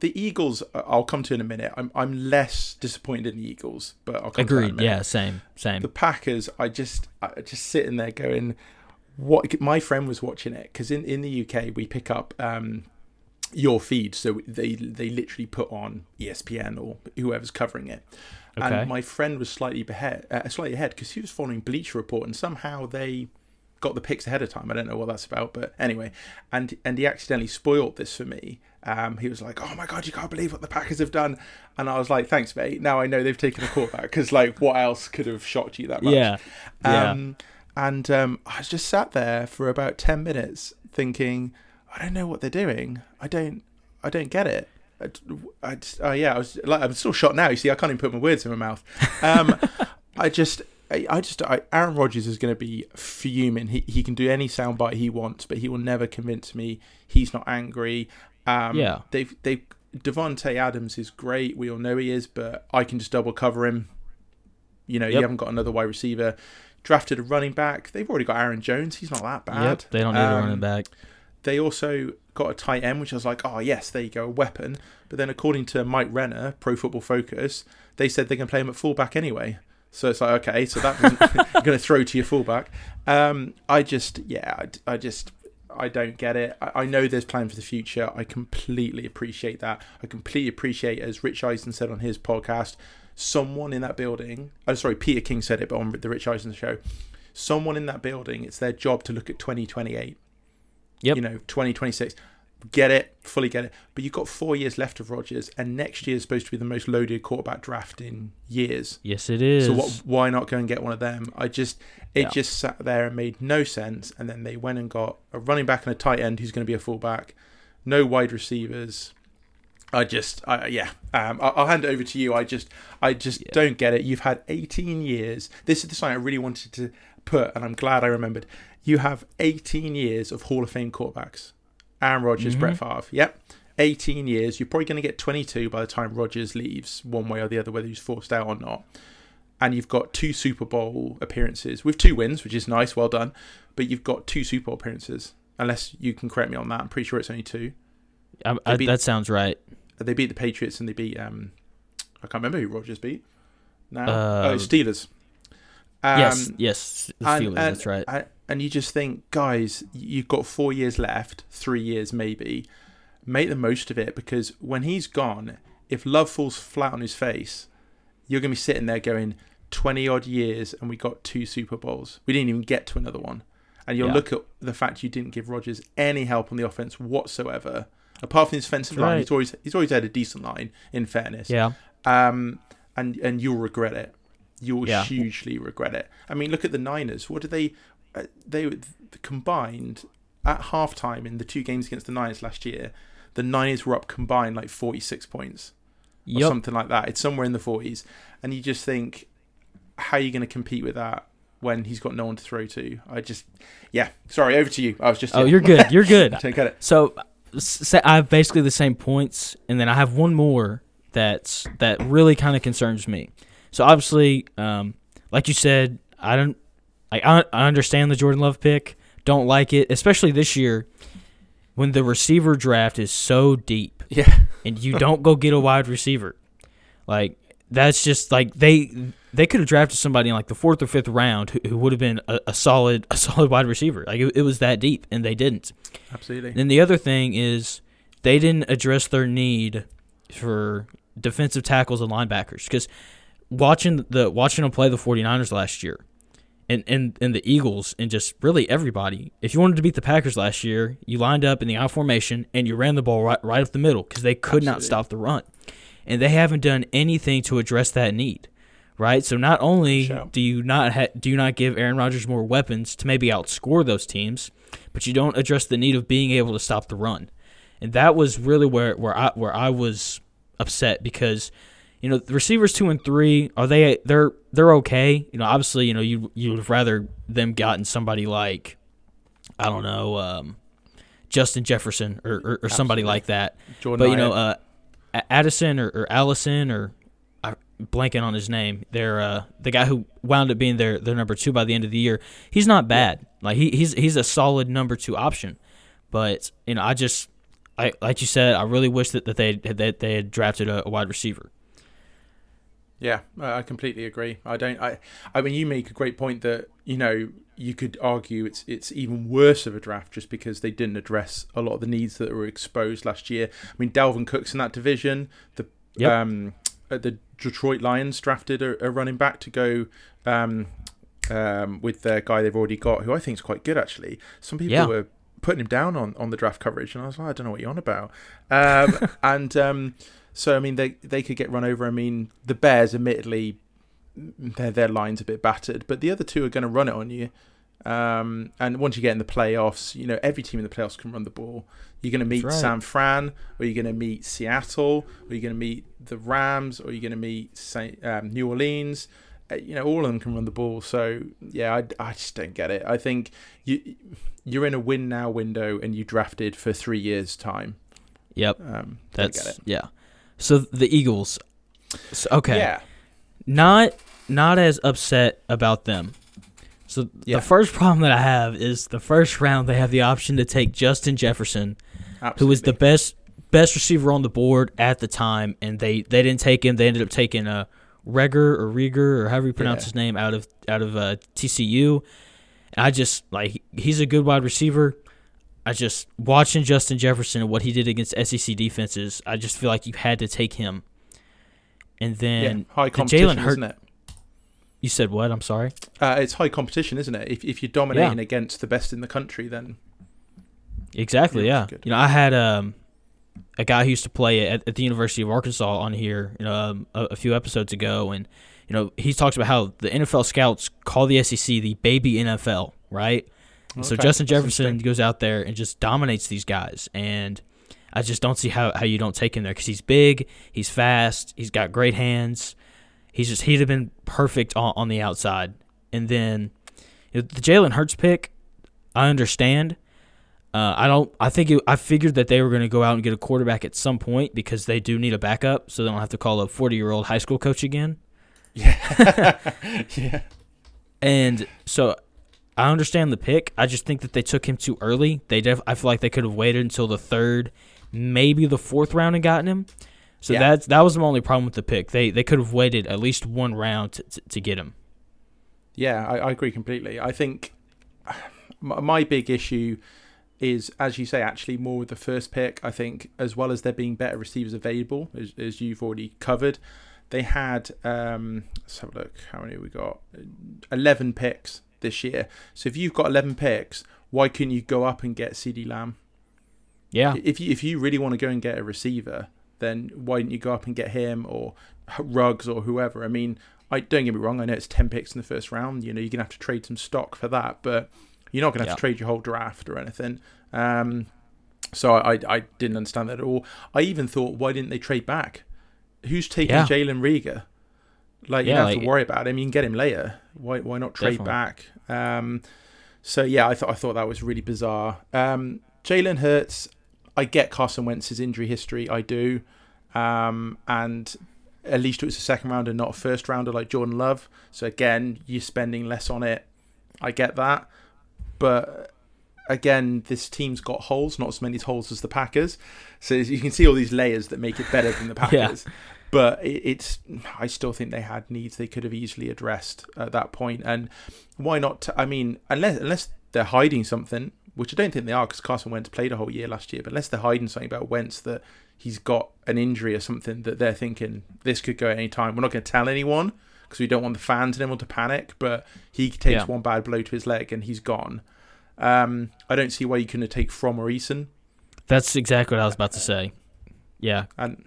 [SPEAKER 2] The Eagles, uh, I'll come to in a minute. I'm, I'm less disappointed in the Eagles, but I'll come to that in a
[SPEAKER 1] Agreed.
[SPEAKER 2] minute.
[SPEAKER 1] Yeah, same, same.
[SPEAKER 2] The Packers, I just, I just sitting there going, what? My friend was watching it because in, in the UK we pick up um, your feed, so they they literally put on ESPN or whoever's covering it.
[SPEAKER 1] Okay.
[SPEAKER 2] And my friend was slightly ahead, uh, slightly ahead because he was following Bleacher Report, and somehow they got the picks ahead of time. I don't know what that's about, but anyway, and and he accidentally spoiled this for me. Um, he was like, "Oh my god, you can't believe what the Packers have done," and I was like, "Thanks, mate. Now I know they've taken a quarterback because like, what else could have shocked you that much?"
[SPEAKER 1] Yeah. Yeah.
[SPEAKER 2] Um, and um, I was just sat there for about ten minutes thinking, I don't know what they're doing. I don't, I don't get it. I, I oh yeah, I was like, I'm still shot now. You see, I can't even put my words in my mouth. Um, I just, I, I just, I, Aaron Rodgers is going to be fuming. He he can do any soundbite he wants, but he will never convince me he's not angry. Um,
[SPEAKER 1] Yeah.
[SPEAKER 2] they've they've Davante Adams is great. We all know he is, but I can just double cover him. You know, you haven't got another wide receiver. Drafted a running back. They've already got Aaron Jones. He's not that bad.
[SPEAKER 1] Yep. They don't need a
[SPEAKER 2] Um,
[SPEAKER 1] running back.
[SPEAKER 2] They also got a tight end, which I was like, oh yes, there you go, a weapon. But then according to Mike Renner, Pro Football Focus, they said they can play him at fullback anyway. So it's like, okay, so that doesn't, going to throw to your fullback. Um, I just, yeah, I, I just, I don't get it. I, I know there's plan for the future. I completely appreciate that. I completely appreciate, as Rich Eisen said on his podcast, someone in that building. Oh, sorry, Peter King said it, but on the Rich Eisen show, someone in that building, it's their job to look at 2028
[SPEAKER 1] Yep.
[SPEAKER 2] you know, 2026. Get it, fully get it. But you've got four years left of Rodgers, and next year is supposed to be the most loaded quarterback draft in years.
[SPEAKER 1] Yes, it is.
[SPEAKER 2] So what, why not go and get one of them? I just, it
[SPEAKER 1] Yeah.
[SPEAKER 2] just sat there and made no sense. And then they went and got a running back and a tight end who's going to be a fullback, no wide receivers. I just, I, yeah, um, I'll, I'll hand it over to you. I just, I just
[SPEAKER 1] Yeah.
[SPEAKER 2] don't get it. You've had 18 years. This is the sign I really wanted to put, and I'm glad I remembered. You have 18 years of Hall of Fame quarterbacks. Aaron Rodgers,
[SPEAKER 1] Mhm.
[SPEAKER 2] Brett Favre. Yep. 18 years. You're probably going to get 22 by the time Rodgers leaves, one way or the other, whether he's forced out or not. And you've got two Super Bowl appearances with two wins, which is nice, well done. But you've got two Super Bowl appearances, unless you can correct me on that. I'm pretty sure it's only two.
[SPEAKER 1] I, I,
[SPEAKER 2] beat-
[SPEAKER 1] that sounds right.
[SPEAKER 2] They beat the Patriots and they beat um, I can't remember who Rodgers beat. Now,
[SPEAKER 1] Uh,
[SPEAKER 2] oh Steelers. Um,
[SPEAKER 1] yes, yes, the
[SPEAKER 2] and-
[SPEAKER 1] Steelers.
[SPEAKER 2] and-
[SPEAKER 1] that's right.
[SPEAKER 2] And you just think, guys, you've got four years left, three years maybe. Make the most of it because when he's gone, if Love falls flat on his face, you're going to be sitting there going, 20 odd years and we got two Super Bowls. We didn't even get to another one. And you'll
[SPEAKER 1] Yeah.
[SPEAKER 2] look at the fact you didn't give Rodgers any help on the offense whatsoever. Apart from his offensive
[SPEAKER 1] That's
[SPEAKER 2] line, he's always he's always had a decent line. In fairness,
[SPEAKER 1] yeah,
[SPEAKER 2] um, and and you'll regret it. You'll
[SPEAKER 1] Yeah.
[SPEAKER 2] hugely regret it. I mean, look at the Niners. What did they? Uh, they were- combined at halftime in the two games against the Niners last year. The Niners were up combined like forty six points or
[SPEAKER 1] yep.
[SPEAKER 2] something like that. It's somewhere in the forties, and you just think, how are you going to compete with that when he's got no one to throw to? I just, yeah. Sorry, over to you. I was just.
[SPEAKER 1] Oh, you're good. You're good.
[SPEAKER 2] Take credit.
[SPEAKER 1] So, I have basically the same points, and then I have one more that's that really kind of concerns me. So obviously, um, like you said, I don't, I I I understand the Jordan Love pick. Don't like it, especially this year when the receiver draft is so deep
[SPEAKER 2] Yeah.
[SPEAKER 1] and you don't go get a wide receiver. Like that's just like they they could have drafted somebody in like the fourth or fifth round who, who would have been a, a solid a solid wide receiver. Like it, it was that deep, and they didn't.
[SPEAKER 2] Absolutely.
[SPEAKER 1] Then the other thing is they didn't address their need for defensive tackles and linebackers because watching the watching them play the 49ers last year and, and, and the Eagles and just really everybody. If you wanted to beat the Packers last year, you lined up in the I formation and you ran the ball right, right up the middle because they could not stop the run. And they haven't done anything to address that need. Right? So not only
[SPEAKER 2] Sure.
[SPEAKER 1] do you not ha- do you not give Aaron Rodgers more weapons to maybe outscore those teams, but you don't address the need of being able to stop the run. And that was really where, where I where I was upset because you know the receivers two and three are they they're they're okay. You know, obviously, you know you you would have rather them gotten somebody like I don't know um, Justin Jefferson or, or, or somebody like that.
[SPEAKER 2] Jordan
[SPEAKER 1] But you know, uh, Addison or, or Allison or I'm blanking on his name. They're uh, the guy who wound up being their their number two by the end of the year. He's not bad. Like he, he's he's a solid number two option. But you know, I just I like you said, I really wish that, that they that they had drafted a, a wide receiver.
[SPEAKER 2] Yeah, I completely agree. I don't. I. I mean, you make a great point that you know you could argue it's it's even worse of a draft just because they didn't address a lot of the needs that were exposed last year. I mean, Dalvin Cook's in that division. The
[SPEAKER 1] Yep.
[SPEAKER 2] um, uh, the Detroit Lions drafted a, a running back to go um, um, with their guy they've already got, who I think is quite good actually. Some people
[SPEAKER 1] Yeah.
[SPEAKER 2] were putting him down on, on the draft coverage, and I was like, I don't know what you're on about. Um, and um, so I mean, they they could get run over. I mean, the Bears, admittedly, their their line's a bit battered, but the other two are going to run it on you. Um, and once you get in the playoffs, you know every team in the playoffs can run the ball. You're going to meet
[SPEAKER 1] right.
[SPEAKER 2] San Fran, or you're going to meet Seattle, or you're going to meet the Rams, or you're going to meet Saint, um, New Orleans. Uh, You know, all of them can run the ball. So yeah, I, I just don't get it. I think you you're in a win now window, and you drafted for three years time.
[SPEAKER 1] Yep,
[SPEAKER 2] Um,
[SPEAKER 1] that's
[SPEAKER 2] get it.
[SPEAKER 1] yeah. So the Eagles. So, okay.
[SPEAKER 2] Yeah,
[SPEAKER 1] not not as upset about them. So
[SPEAKER 2] Yeah.
[SPEAKER 1] the first problem that I have is the first round they have the option to take Justin Jefferson,
[SPEAKER 2] absolutely.
[SPEAKER 1] who was the best best receiver on the board at the time, and they they didn't take him. They ended up taking a Reger or Rieger or however you pronounce
[SPEAKER 2] Yeah.
[SPEAKER 1] his name out of out of uh, TCU. And I just like he's a good wide receiver. I just watching Justin Jefferson and what he did against SEC defenses. I just feel like you had to take him. And then
[SPEAKER 2] yeah, high
[SPEAKER 1] the Jalen Hurt-
[SPEAKER 2] isn't it?
[SPEAKER 1] you said what? I'm sorry.
[SPEAKER 2] Uh, it's high competition, isn't it? If if you're dominating against the best in the country, then
[SPEAKER 1] Exactly.
[SPEAKER 2] Yeah,
[SPEAKER 1] Yeah. You know, I had um, a guy who used to play at, at the University of Arkansas on here, you know, um, a, a few episodes ago, and you know, he talks about how the NFL scouts call the SEC the baby NFL, right? And so Justin Jefferson goes out there and just dominates these guys, and I just don't see how, how you don't take him there because he's big, he's fast, he's got great hands. He's just he'd have been perfect on, on the outside, and then the Jalen Hurts pick, I understand. Uh, I don't. I think it, I figured that they were going to go out and get a quarterback at some point because they do need a backup, so they don't have to call a forty-year-old high school coach again.
[SPEAKER 2] Yeah. yeah.
[SPEAKER 1] And so I understand the pick. I just think that they took him too early. They def- I feel like they could have waited until the third, maybe the fourth round and gotten him. So
[SPEAKER 2] Yeah.
[SPEAKER 1] that's that was my only problem with the pick. They they could have waited at least one round to, to, to get him.
[SPEAKER 2] Yeah, I, I agree completely. I think my, big issue is, as you say, actually more with the first pick. I think, as well as there being better receivers available, as, as you've already covered, they had. Um, let's have a look. How many we got? Eleven picks this year. So if you've got eleven picks, why couldn't you go up and get CeeDee Lamb?
[SPEAKER 1] Yeah,
[SPEAKER 2] If you if you really want to go and get a receiver, then why didn't you go up and get him or Ruggs or whoever? I mean, I don't get me wrong. I know it's ten picks in the first round. You know, you're gonna have to trade some stock for that, but you're not gonna have
[SPEAKER 1] Yeah.
[SPEAKER 2] to trade your whole draft or anything. Um, so I, I I didn't understand that at all. I even thought, why didn't they trade back? Who's taking
[SPEAKER 1] Yeah.
[SPEAKER 2] Jalen Reagor? Like you
[SPEAKER 1] Yeah,
[SPEAKER 2] don't have
[SPEAKER 1] like-
[SPEAKER 2] to worry about him. You can get him later. Why why not trade
[SPEAKER 1] Definitely.
[SPEAKER 2] back? Um, so yeah, I thought I thought that was really bizarre. Um, Jalen Hurts, I get Carson Wentz's injury history. I do, um, and at least it was a second rounder, not a first rounder like Jordan Love. So again, you're spending less on it. I get that, but again, this team's got holes, not as many holes as the Packers. So you can see all these layers that make it better than the
[SPEAKER 1] Yeah.
[SPEAKER 2] Packers. But it, it's, I still think they had needs they could have easily addressed at that point. And why not? T- I mean, unless unless they're hiding something, which I don't think they are, because Carson Wentz played a whole year last year. But unless they're hiding something about Wentz that he's got an injury or something that they're thinking this could go at any time, we're not going to tell anyone because we don't want the fans and everyone to panic. But he takes
[SPEAKER 1] Yeah.
[SPEAKER 2] one bad blow to his leg and he's gone. Um, I don't see why you couldn't take Fromm or Eason
[SPEAKER 1] that's exactly what I was about to say. Yeah,
[SPEAKER 2] and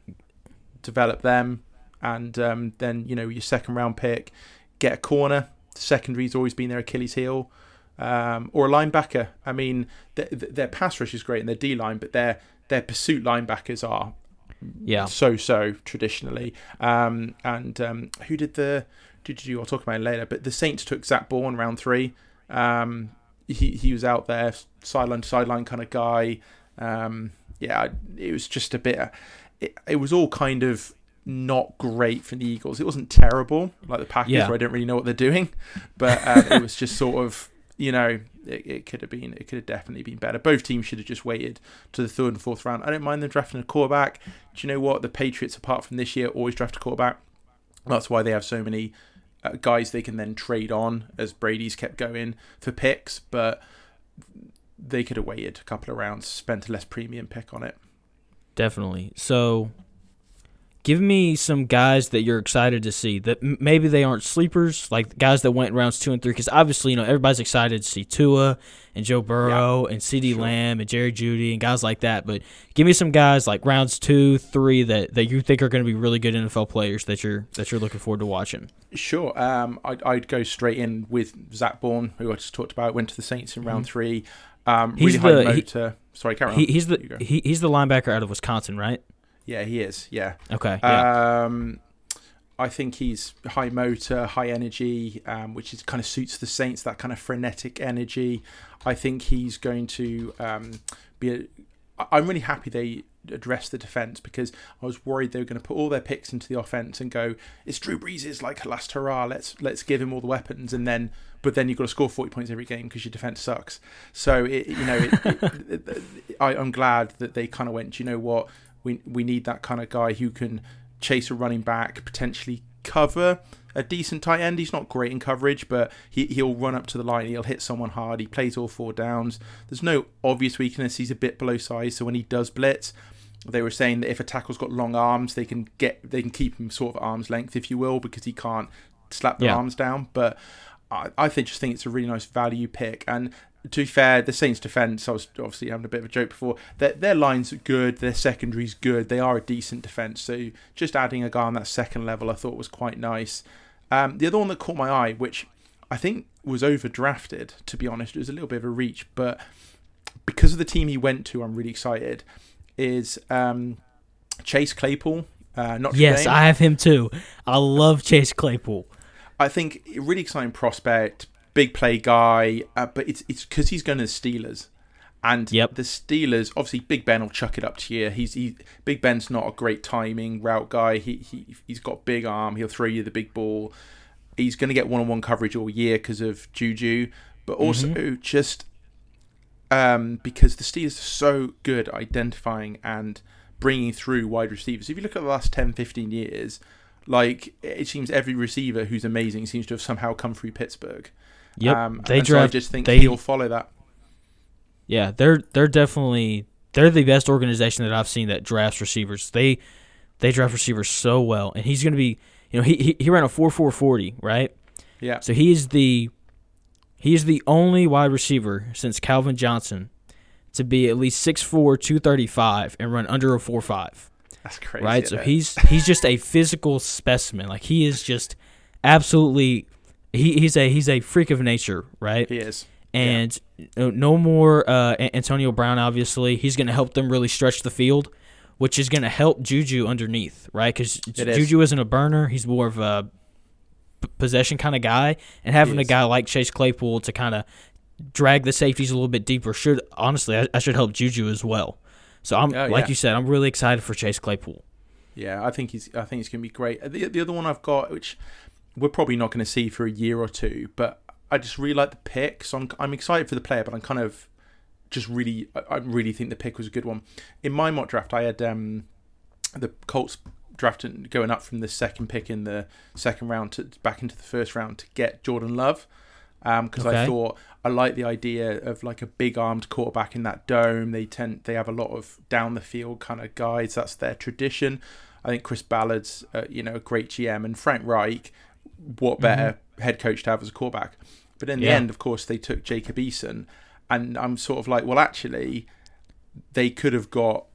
[SPEAKER 2] develop them, and um, then you know your second round pick, get a corner. Secondary's always been their Achilles heel, um, or a linebacker. I mean, th- th- their pass rush is great and their D line, but their their pursuit linebackers are
[SPEAKER 1] yeah.
[SPEAKER 2] so so traditionally. Um, and um, who did the did you? I'll talk about it later. But the Saints took Zack Baun round three. Um, he he was out there sideline to sideline kind of guy. Um, yeah, it was just a bit. It, it was all kind of not great for the Eagles. It wasn't terrible like the Packers,
[SPEAKER 1] Yeah.
[SPEAKER 2] where I don't really know what they're doing, but um, it was just sort of you know it, it could have been it could have definitely been better. Both teams should have just waited to the third and fourth round. I don't mind them drafting a quarterback. Do you know what the Patriots, apart from this year, always draft a quarterback. That's why they have so many uh, guys they can then trade on as Brady's kept going for picks, but they could have waited a couple of rounds, spent a less premium pick on it.
[SPEAKER 1] Definitely. So, give me some guys that you're excited to see that m- maybe they aren't sleepers, like guys that went rounds two and three. Because obviously, you know, everybody's excited to see Tua and Joe Burrow and CeeDee
[SPEAKER 2] sure.
[SPEAKER 1] Lamb and Jerry Jeudy and guys like that. But give me some guys like rounds two, three that, that you think are going to be really good NFL players that you're that you're looking forward to watching.
[SPEAKER 2] Sure. Um, I'd, I'd go straight in with Zack Baun, who I just talked about. Went to the Saints in round three. Um,
[SPEAKER 1] Mm-hmm. He's
[SPEAKER 2] really high
[SPEAKER 1] the- he-
[SPEAKER 2] motor. Sorry, carry.
[SPEAKER 1] He, he's the he, he's the linebacker out of Wisconsin, right?
[SPEAKER 2] yeah, he is. Yeah.
[SPEAKER 1] Okay. Yeah.
[SPEAKER 2] Um, I think he's high motor, high energy, um, which is kind of suits the Saints. That kind of frenetic energy. I think he's going to um, be. A, I'm really happy they addressed the defense because I was worried they were going to put all their picks into the offense and go, "It's Drew Brees' like last hurrah. Let's let's give him all the weapons." And then, but then you've got to score 40 points every game because your defense sucks. So it, you know, it, it, I, I'm glad that they kind of went. You know what? We we need that kind of guy who can chase a running back, potentially cover a decent tight end. He's not great in coverage, but he, he'll run up to the line, he'll hit someone hard, he plays all four downs. There's no obvious weakness, he's a bit below size, so when he does blitz, they were saying that if a tackle's got long arms, they can get they can keep him sort of arm's length, if you will, because he can't slap the
[SPEAKER 1] Yeah.
[SPEAKER 2] arms down. But I, I think just think it's a really nice value pick. And to be fair, the Saints' defense, I was obviously having a bit of a joke before. Their their lines are good, their secondary's good. They are a decent defense. So just adding a guy on that second level, I thought was quite nice. Um, the other one that caught my eye, which I think was overdrafted, to be honest, it was a little bit of a reach, but because of the team he went to, I'm really excited. Is um, Chase Claypool? Uh,
[SPEAKER 1] yes,
[SPEAKER 2] Dame.
[SPEAKER 1] I have him too. I love Chase Claypool.
[SPEAKER 2] I think really exciting prospect. big play guy, uh, but it's it's because he's going to the Steelers. And
[SPEAKER 1] Yep.
[SPEAKER 2] the Steelers, obviously, Big Ben will chuck it up to you. He's he, Big Ben's not a great timing route guy. He he he's got big arm. He'll throw you the big ball. He's going to get one-on-one coverage all year because of Juju, but also just um, because the Steelers are so good at identifying and bringing through wide receivers. If you look at the last 10, 15 years, like it seems every receiver who's amazing seems to have somehow come through Pittsburgh.
[SPEAKER 1] Yeah,
[SPEAKER 2] Um,
[SPEAKER 1] they
[SPEAKER 2] and so I
[SPEAKER 1] draft.
[SPEAKER 2] just think
[SPEAKER 1] they-
[SPEAKER 2] he'll follow that.
[SPEAKER 1] Yeah, they're they're definitely they're the best organization that I've seen that drafts receivers. They they draft receivers so well, and he's going to be you know he, he he ran a four four forty right,
[SPEAKER 2] Yeah.
[SPEAKER 1] so he is the he is the only wide receiver since Calvin Johnson to be at least 6'4", 235 and run under a four five.
[SPEAKER 2] That's crazy.
[SPEAKER 1] right? So he's he's just a physical specimen. Like he is just absolutely he, he's a he's a freak of nature, right?
[SPEAKER 2] he is.
[SPEAKER 1] And no, no more uh, Antonio Brown. Obviously, he's going to help them really stretch the field, which is going to help Juju underneath, right? Because Juju isn't a burner; he's more of a p- possession kind of guy. And having a guy like Chase Claypool to kind of drag the safeties a little bit deeper should honestly, I, I should help Juju as well. So I'm
[SPEAKER 2] Oh,
[SPEAKER 1] like
[SPEAKER 2] yeah.
[SPEAKER 1] you said, I'm really excited for Chase Claypool.
[SPEAKER 2] Yeah, I think he's. I think he's going to be great. The the other one I've got, which we're probably not going to see for a year or two, but I just really like the pick. So I'm I'm excited for the player, but I'm kind of just really I, I really think the pick was a good one. In my mock draft, I had um the Colts drafting going up from the second pick in the second round to back into the first round to get Jordan Love. Because I
[SPEAKER 1] Okay.
[SPEAKER 2] thought I like the idea of like a big armed quarterback in that dome. They tend they have a lot of down the field kind of guys. That's their tradition. I think Chris Ballard's uh, you know a great GM and Frank Reich. What better head coach to have as a quarterback? But in the end, of course, they took Jacob Eason, and I'm sort of like, well, actually, they could have got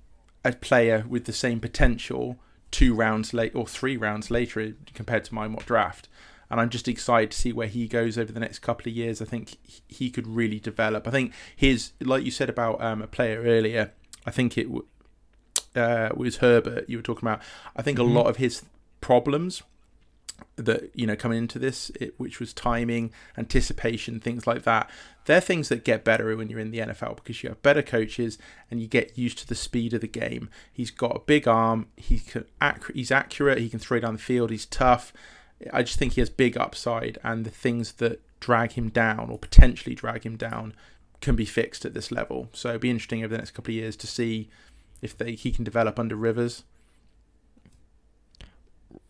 [SPEAKER 2] a player with the same potential two rounds late or three rounds later compared to my mock draft. And I'm just excited to see where he goes over the next couple of years. I think he- could really develop. I think his, like you said about um, a player earlier, I think it uh, was Herbert you were talking about. I think a lot of his problems that you know coming into this, it, which was timing, anticipation, things like that. They're things that get better when you're in the NFL because you have better coaches and you get used to the speed of the game. He's got a big arm. He can he's accurate. He can throw down the field. He's tough. I just think he has big upside, and the things that drag him down or potentially drag him down can be fixed at this level. So it'll be interesting over the next couple of years to see if they he can develop under Rivers.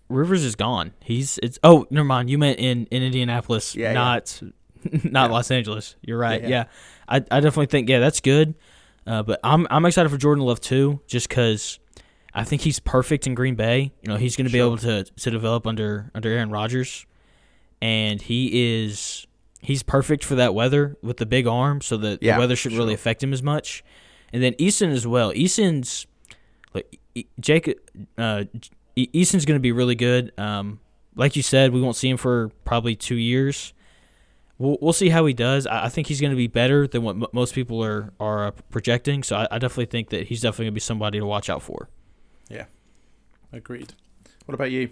[SPEAKER 1] Rivers is gone. He's it's oh never mind. You meant in in Indianapolis,
[SPEAKER 2] Yeah, yeah.
[SPEAKER 1] not not
[SPEAKER 2] Yeah.
[SPEAKER 1] Los Angeles. You're right.
[SPEAKER 2] Yeah.
[SPEAKER 1] I I definitely think yeah that's good. Uh, but I'm I'm excited for Jordan Love too, just because I think he's perfect in Green Bay. You know he's going to be able to to develop under under Aaron Rodgers, and he is he's perfect for that weather with the big arm, so that
[SPEAKER 2] Yeah,
[SPEAKER 1] the weather shouldn't really affect him as much. And then Eason as well. Eason's like Jake uh, Eason's going to be really good. Um, like you said, we won't see him for probably two years. We'll, we'll see how he does. I, I think he's going to be better than what m- most people are are uh, projecting. So I, I definitely think that he's definitely going to be somebody to watch out for.
[SPEAKER 2] Yeah, agreed. What about you?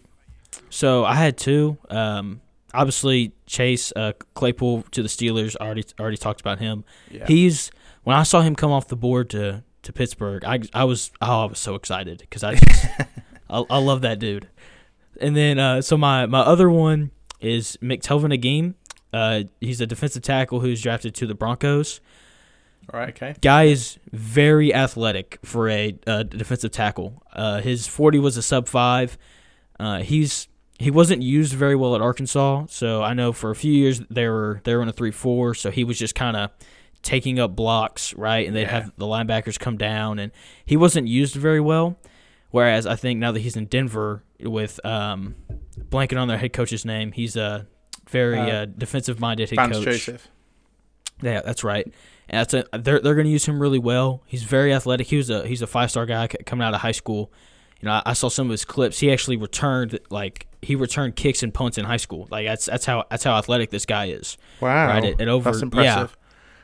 [SPEAKER 1] So I had two. Um, obviously, Chase uh, Claypool to the Steelers. Already already talked about him.
[SPEAKER 2] Yeah.
[SPEAKER 1] He's when I saw him come off the board to to Pittsburgh, I I was oh I was so excited because I just, I, I love that dude. And then uh, so my my other one is McTelvin Agim. Uh, he's a defensive tackle who's drafted to the Broncos.
[SPEAKER 2] All right. Okay.
[SPEAKER 1] Guy is very athletic for a uh, defensive tackle. Uh, his forty was a sub five. Uh, he's he wasn't used very well at Arkansas, so I know for a few years they were they were in a three four, so he was just kind of taking up blocks, right? And they'd
[SPEAKER 2] Yeah.
[SPEAKER 1] have the linebackers come down, and he wasn't used very well. Whereas I think now that he's in Denver with um, blanking on their head coach's name, he's a very
[SPEAKER 2] Uh,
[SPEAKER 1] uh, defensive minded head
[SPEAKER 2] Vance
[SPEAKER 1] coach.
[SPEAKER 2] Joseph.
[SPEAKER 1] Yeah, that's right. And that's a, they're they're going to use him really well. He's very athletic. He was a he's a five star guy coming out of high school. You know, I, I saw some of his clips. He actually returned like he returned kicks and punts in high school. Like that's that's how that's how athletic this guy is.
[SPEAKER 2] Wow.
[SPEAKER 1] Right, at- at over-
[SPEAKER 2] That's impressive.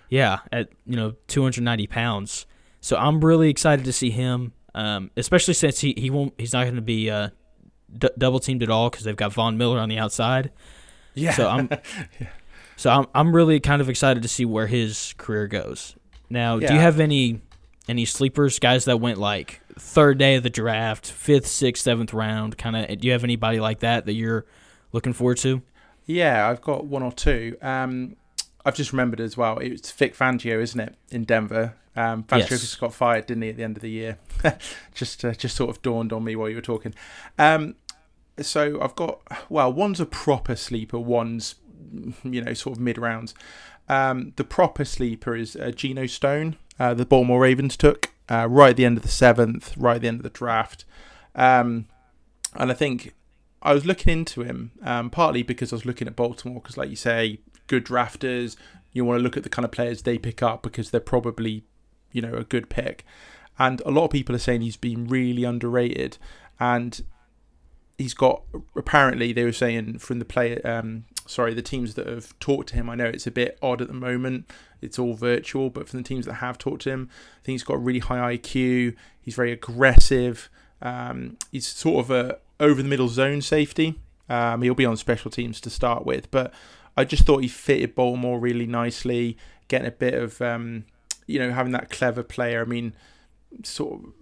[SPEAKER 1] Yeah, yeah, at you know 290 pounds. So I'm really excited to see him, um, especially since he, he won't he's not going to be uh, d- double teamed at all because they've got Von Miller on the outside.
[SPEAKER 2] Yeah.
[SPEAKER 1] So I'm So I'm I'm really kind of excited to see where his career goes. Now, do you have any any sleepers, guys that went like third day of the draft, fifth, sixth, seventh round, kind of? Do you have anybody like that that you're looking forward to?
[SPEAKER 2] Yeah, I've got one or two. Um, I've just remembered as well. It's Vic Fangio, isn't it, in Denver? Um, Fangio
[SPEAKER 1] Yes.
[SPEAKER 2] just got fired, didn't he, at the end of the year? just, uh, just sort of dawned on me while you were talking. Um, so I've got well, one's a proper sleeper, one's you know sort of mid rounds. Um, the proper sleeper is uh, Geno Stone, uh, the Baltimore Ravens took uh, right at the end of the seventh, right at the end of the draft. Um, and I think I was looking into him um, partly because I was looking at Baltimore because, like you say, good drafters. You want to look at the kind of players they pick up because they're probably, you know, a good pick. And a lot of people are saying he's been really underrated, and he's got apparently they were saying from the player, um, sorry, the teams that have talked to him. I know it's a bit odd at the moment; it's all virtual, but from the teams that have talked to him, I think he's got a really high IQ. He's very aggressive. Um, he's sort of a over the middle zone safety. Um, he'll be on special teams to start with, but I just thought he fitted Baltimore really nicely, getting a bit of um, you know having that clever player. I mean, sort of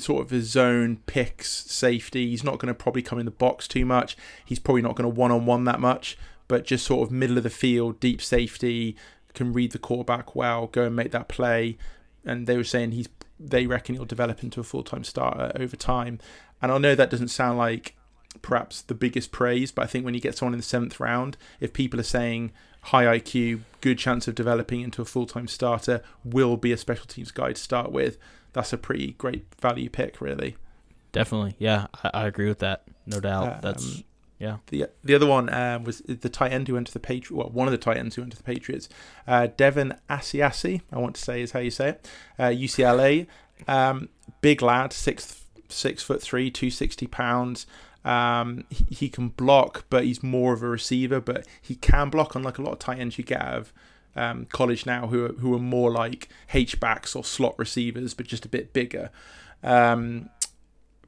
[SPEAKER 2] sort of his zone picks safety. He's not going to probably come in the box too much. He's probably not going to one on one that much, but just sort of middle of the field, deep safety, can read the quarterback well, go and make that play. And they were saying he's they reckon he'll develop into a full time starter over time. And I know that doesn't sound like perhaps the biggest praise, but I think when you get someone in the seventh round, if people are saying high IQ, good chance of developing into a full time starter, will be a special teams guy to start with, that's a pretty great value pick, really.
[SPEAKER 1] Definitely, yeah, I, I agree with that. No doubt. That's
[SPEAKER 2] Um,
[SPEAKER 1] yeah.
[SPEAKER 2] The the other one um, was the tight end who went to the Patriots. Well, one of the tight ends who went to the Patriots. Uh, Devin Asiasi, I want to say is how you say it. Uh, UCLA, um, big lad, six six foot three, two sixty pounds. Um, he, he can block, but he's more of a receiver. But he can block, unlike a lot of tight ends you get out of um, college now, who are, who are more like H backs or slot receivers, but just a bit bigger. Um,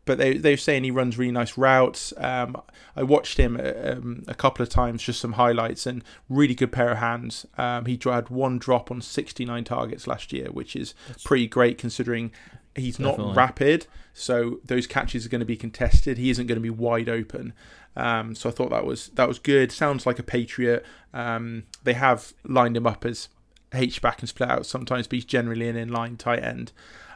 [SPEAKER 2] but they they're saying he runs really nice routes. Um, I watched him um, a couple of times, just some highlights, and really good pair of hands. Um, he had one drop on 69 targets last year, which is pretty great considering he's
[SPEAKER 1] Definitely.
[SPEAKER 2] not rapid. So those catches are going to be contested. He isn't going to be wide open. Um, so I thought that was that was good. Sounds like a patriot. Um, they have lined him up as H back and split out sometimes, but he's generally an inline tight end.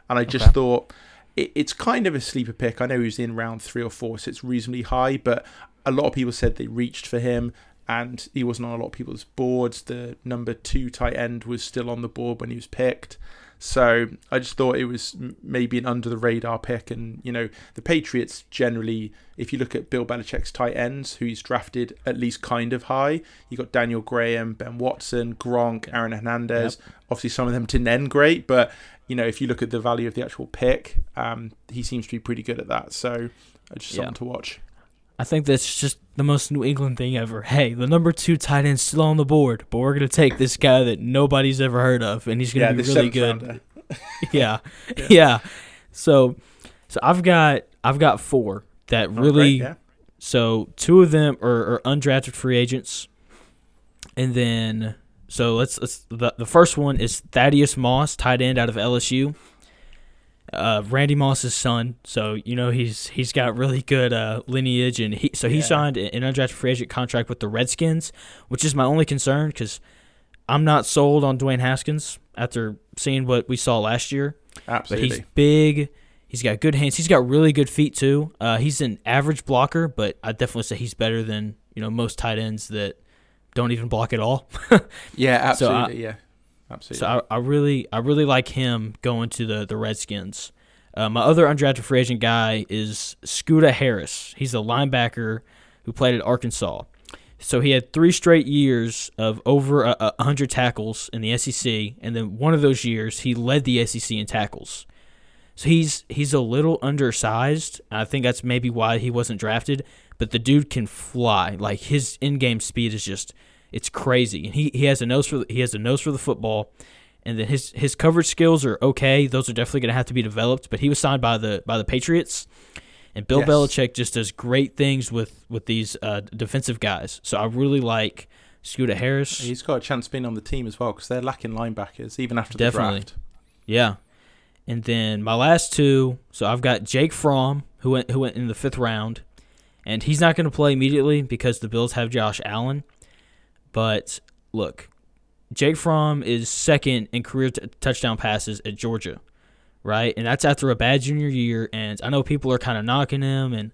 [SPEAKER 2] And I just
[SPEAKER 1] Okay.
[SPEAKER 2] thought it, it's kind of a sleeper pick. I know he was in round three or four, so it's reasonably high. But a lot of people said they reached for him, and he wasn't on a lot of people's boards. The number two tight end was still on the board when he was picked. So I just thought it was maybe an under the radar pick. And, you know, the Patriots generally, if you look at Bill Belichick's tight ends, who he's drafted at least kind of high, you got Daniel Graham, Ben Watson, Gronk, Aaron Hernandez. Obviously, some of them didn't end great, but, you know, if you look at the value of the actual pick, um, he seems to be pretty good at that. So uh, just
[SPEAKER 1] Yeah.
[SPEAKER 2] something to watch.
[SPEAKER 1] I think that's just the most New England thing ever. Hey, the number two tight end's still on the board, but we're gonna take this guy that nobody's ever heard of, and he's gonna
[SPEAKER 2] yeah,
[SPEAKER 1] be really good. yeah.
[SPEAKER 2] Yeah.
[SPEAKER 1] yeah, So, so I've got I've got four that
[SPEAKER 2] Oh,
[SPEAKER 1] really.
[SPEAKER 2] great.
[SPEAKER 1] So two of them are, are undrafted free agents, and then so let's let's the the first one is Thaddeus Moss, tight end out of LSU. Uh, Randy Moss's son, so you know he's he's got really good uh, lineage, and he so he
[SPEAKER 2] Yeah.
[SPEAKER 1] signed an undrafted free agent contract with the Redskins, which is my only concern because I'm not sold on Dwayne Haskins after seeing what we saw last year. But
[SPEAKER 2] Absolutely.
[SPEAKER 1] he's big. He's got good hands. He's got really good feet too. Uh, he's an average blocker, but I definitely say he's better than you know most tight ends that don't even block at all.
[SPEAKER 2] yeah,
[SPEAKER 1] so I-
[SPEAKER 2] absolutely. yeah. Absolutely.
[SPEAKER 1] So I, I really, I really like him going to the the Redskins. Uh, my other undrafted free agent guy is Scoota Harris. He's a linebacker who played at Arkansas. So he had three straight years of over a, a hundred tackles in the SEC, and then one of those years he led the SEC in tackles. So he's he's a little undersized. I think that's maybe why he wasn't drafted. But the dude can fly. Like his in-game speed is just it's crazy. And he, he has a nose for the, he has a nose for the football. And then his his coverage skills are okay. Those are definitely going to have to be developed. But he was signed by the by the Patriots, and Bill
[SPEAKER 2] Yes.
[SPEAKER 1] Belichick just does great things with with these uh, defensive guys. So I really like Scoota Harris.
[SPEAKER 2] He's got a chance being on the team as well because they're lacking linebackers even after the draft.
[SPEAKER 1] Yeah. And then my last two, so I've got Jake Fromm, who went who went in the fifth round, and he's not going to play immediately because the Bills have Josh Allen. But look, Jake Fromm is second in career t- touchdown passes at Georgia, right? And that's after a bad junior year. And I know people are kind of knocking him, and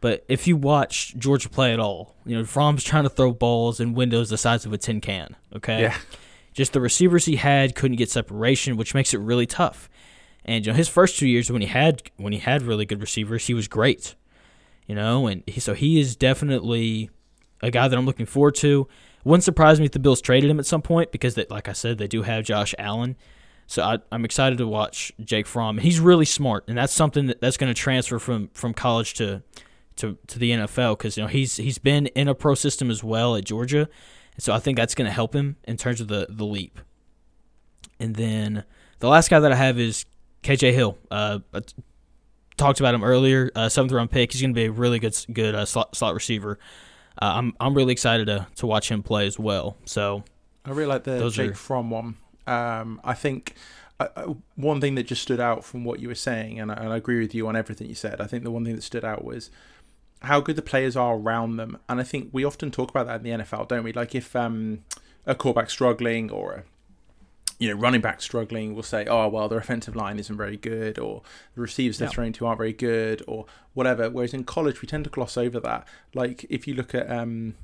[SPEAKER 1] but if you watch Georgia play at all, you know Fromm's trying to throw balls in windows the size of a tin can. Okay,
[SPEAKER 2] Yeah.
[SPEAKER 1] just the receivers he had couldn't get separation, which makes it really tough. And you know his first two years when he had when he had really good receivers, he was great. You know, and he, so he is definitely a guy that I'm looking forward to. Wouldn't surprise me if the Bills traded him at some point because, like I said, they do have Josh Allen. So I, I'm excited to watch Jake Fromm. He's really smart, and that's something that, that's going to transfer from, from college to to, to the NFL because you know he's he's been in a pro system as well at Georgia, and so I think that's going to help him in terms of the the leap. And then the last guy that I have is KJ Hill. Uh, talked about him earlier. Uh, seventh round pick. He's going to be a really good good uh, slot, slot receiver. Uh, I'm I'm really excited to to watch him play as well. So
[SPEAKER 2] I really like the Jake
[SPEAKER 1] are-
[SPEAKER 2] Fromm one. Um, I think uh, uh, one thing that just stood out from what you were saying, and I, and I agree with you on everything you said. I think the one thing that stood out was how good the players are around them, and I think we often talk about that in the NFL, don't we? Like if um, a quarterback struggling or a you know running back struggling, we'll say, oh well, their offensive line isn't very good, or the receivers they're
[SPEAKER 1] Yeah.
[SPEAKER 2] throwing to aren't very good, or whatever. Whereas in college, we tend to gloss over that. Like if you look at um,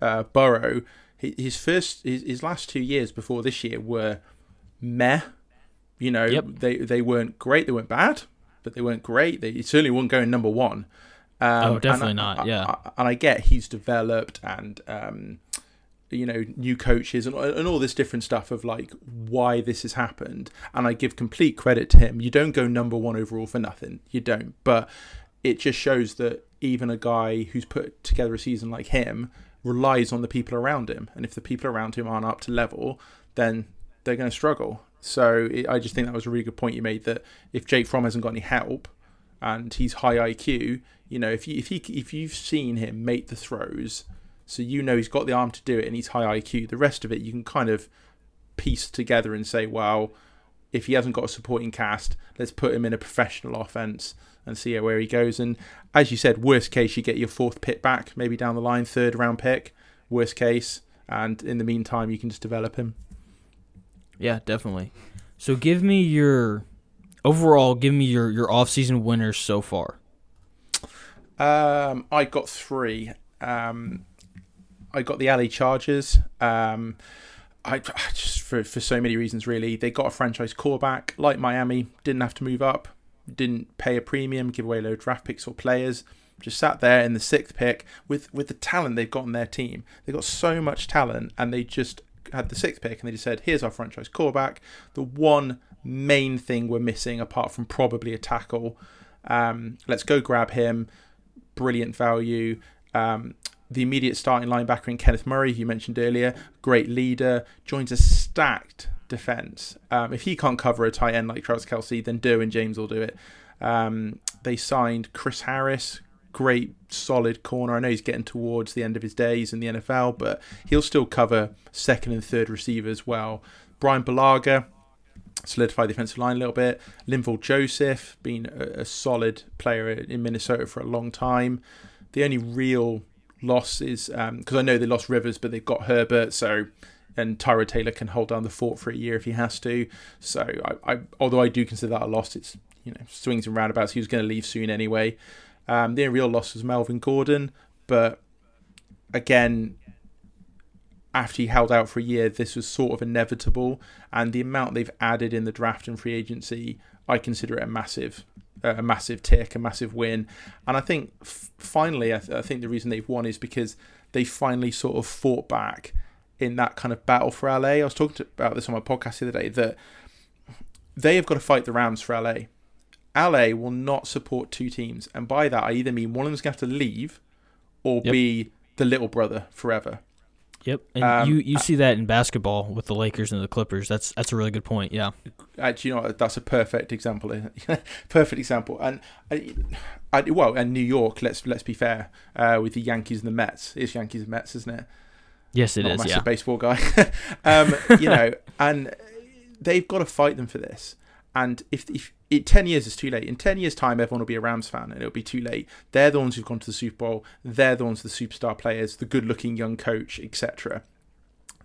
[SPEAKER 2] uh, Burrow, his first his, his last two years before this year were meh. You know,
[SPEAKER 1] Yep.
[SPEAKER 2] they they weren't great. They weren't bad, but they weren't great. They certainly wouldn't go in number one. Um,
[SPEAKER 1] Oh, definitely
[SPEAKER 2] I-
[SPEAKER 1] not,
[SPEAKER 2] I-
[SPEAKER 1] yeah.
[SPEAKER 2] I- and I get he's developed and um, you know new coaches and and all this different stuff of like why this has happened. And I give complete credit to him. You don't go number one overall for nothing. You don't. But it just shows that even a guy who's put together a season like him relies on the people around him. And if the people around him aren't up to level, then they're going to struggle. So it, I just think that was a really good point you made that if Jake Fromm hasn't got any help and he's high IQ, you know, if you if he if you've seen him make the throws, so you know he's got the arm to do it and he's high IQ, the rest of it you can kind of piece together and say, well, if he hasn't got a supporting cast, let's put him in a professional offense and see where he goes. And as you said, worst case, you get your fourth pick back, maybe down the line, third round pick. Worst case, and in the meantime, you can just develop him.
[SPEAKER 1] yeah, definitely. So give me your overall. Give me your your off season winners so far.
[SPEAKER 2] Um, I got three. Um, I got the LA Chargers. Um, I just for for so many reasons really. They got a franchise quarterback like Miami. Didn't have to move up. Didn't pay a premium. Give away low draft picks or players. Just sat there in the sixth pick with with the talent they've got on their team. They've got so much talent, and they just had the sixth pick, and they just said, "Here's our franchise quarterback." The one main thing we're missing, apart from probably a tackle. Um, let's go grab him brilliant value. Um, the immediate starting linebacker in Kenneth Murray, who you mentioned earlier, great leader, joins a stacked defense. Um, if he can't cover a tight end like Travis Kelce, then Derwin James will do it. Um, they signed Chris Harris, great solid corner. I know he's getting towards the end of his days in the NFL, but he'll still cover second and third receivers well. Bryan Bulaga, solidify the defensive line a little bit. Linval Joseph, been a, a solid player in Minnesota for a long time. The only real loss is because I know they lost Rivers, but they've got Herbert, so and Tyrod Taylor can hold down the fort for a year if he has to. So I, I although I do consider that a loss, it's you know swings and roundabouts. He was going to leave soon anyway. Um, the real loss was Melvin Gordon, but again, after he held out for a year, this was sort of inevitable. And the amount they've added in the draft and free agency, I consider it a massive, a massive tick, a massive win. And I think f- finally, I, th- I think the reason they've won is because they finally sort of fought back in that kind of battle for LA. I was talking to, about this on my podcast the other day that they have got to fight the Rams for LA. LA will not support two teams, and by that I either mean one of them's going to have to leave, or
[SPEAKER 1] Yep.
[SPEAKER 2] be the little brother forever.
[SPEAKER 1] Yep, and
[SPEAKER 2] Um,
[SPEAKER 1] you you see that in basketball with the Lakers and the Clippers. That's that's a really good point. Yeah,
[SPEAKER 2] Actually, you know that's a perfect example. perfect example. And I, I, well, and New York. Let's let's be fair uh, with the Yankees and the Mets. It's Yankees and Mets, isn't it?
[SPEAKER 1] Yes, it
[SPEAKER 2] not
[SPEAKER 1] is.
[SPEAKER 2] a massive
[SPEAKER 1] Yeah.
[SPEAKER 2] baseball guy. um, you know, and they've got to fight them for this. And if, if it, 10 years is too late, in 10 years' time, everyone will be a Rams fan and it'll be too late. They're the ones who've gone to the Super Bowl. They're the ones, the superstar players, the good looking young coach, etc.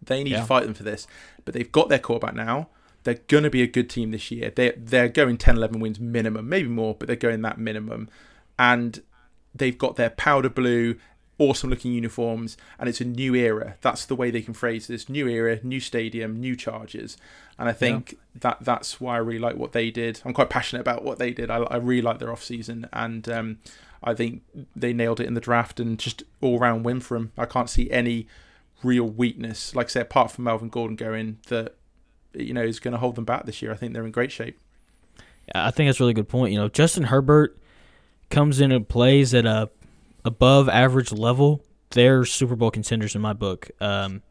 [SPEAKER 2] They need
[SPEAKER 1] Yeah.
[SPEAKER 2] to fight them for this. But they've got their quarterback now. They're going to be a good team this year. They're, they're going 10, 11 wins minimum, maybe more, but they're going that minimum. And they've got their powder blue, awesome looking uniforms, and it's a new era. That's the way they can phrase this: new era, new stadium, new charges. And I think that that's why I really like what they did. I'm quite passionate about what they did. I, I really like their off season, and um, I think they nailed it in the draft and just all round win for them. I can't see any real weakness, like I say, apart from Melvin Gordon going that you know is going to hold them back this year. I think they're in great shape.
[SPEAKER 1] I think that's a really good point. You know, Justin Herbert comes in and plays at a above average level. They're Super Bowl contenders in my book. Um,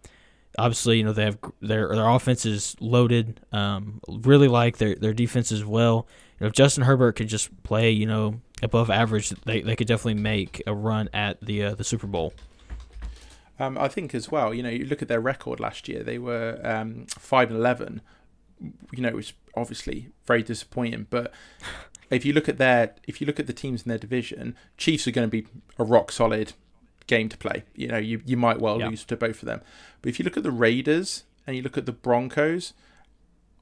[SPEAKER 1] obviously, you know they have their their offense is loaded. Um, really like their their defense as well. You know, if Justin Herbert could just play, you know, above average, they, they could definitely make a run at the uh, the Super Bowl.
[SPEAKER 2] Um, I think as well, you know, you look at their record last year; they were um, five and eleven. You know, it's obviously very disappointing. But if you look at their, if you look at the teams in their division, Chiefs are going to be a rock solid game to play. You know, you you might well
[SPEAKER 1] Yeah.
[SPEAKER 2] lose to both of them. But if you look at the Raiders and you look at the Broncos,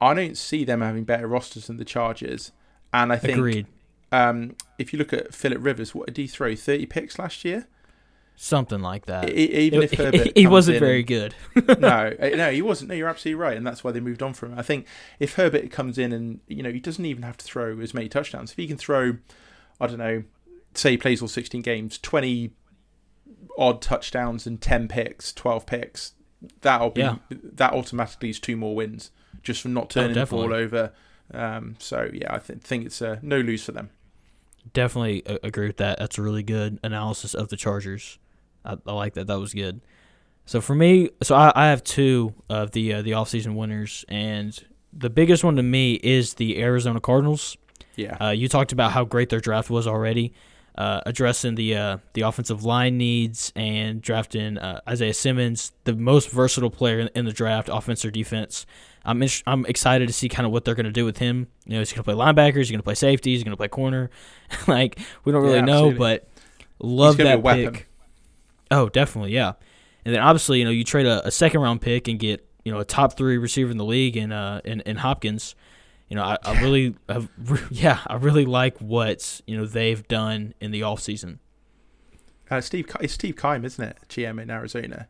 [SPEAKER 2] I don't see them having better rosters than the Chargers. And I think
[SPEAKER 1] Agreed.
[SPEAKER 2] um, if you look at Philip Rivers, what did he throw? Thirty picks last year.
[SPEAKER 1] Something like that.
[SPEAKER 2] Even if Herbert
[SPEAKER 1] he wasn't very
[SPEAKER 2] and-
[SPEAKER 1] good.
[SPEAKER 2] no, uh, no, he wasn't. No, you're absolutely right, and that's why they moved on from him. I think if Herbert comes in and you know he doesn't even have to throw as many touchdowns. If he can throw, I don't know, say he plays all 16 games, 20 odd touchdowns and 10 picks, 12 picks, that'll be
[SPEAKER 1] Yeah.
[SPEAKER 2] that automatically is two more wins just from not turning the ball over. Um, so yeah, I th- think it's a no lose for them.
[SPEAKER 1] Definitely agree with that. That's a really good analysis of the Chargers. I, I like that. That was good. So for me, so I, I have two of the uh, the offseason winners, and the biggest one to me is the Arizona Cardinals.
[SPEAKER 2] Yeah,
[SPEAKER 1] Uh, you talked about how great their draft was already, uh, addressing the uh, the offensive line needs and drafting uh, Isaiah Simmons, the most versatile player in, in the draft, offense or defense. I'm int- I'm excited to see kind of what they're going to do with him. You know, he's going to play linebackers, he's going to play safety, he's going to play corner. like we don't really
[SPEAKER 2] Yeah,
[SPEAKER 1] know, but love that
[SPEAKER 2] a weapon.
[SPEAKER 1] pick. Oh, definitely, yeah. And then obviously, you know, you trade a, a second round pick and get you know a top three receiver in the league in uh in, in Hopkins. You know, I, I really have, yeah, I really like what you know they've done in the offseason.
[SPEAKER 2] uh, Steve, it's Steve Keim, isn't it? GM in Arizona.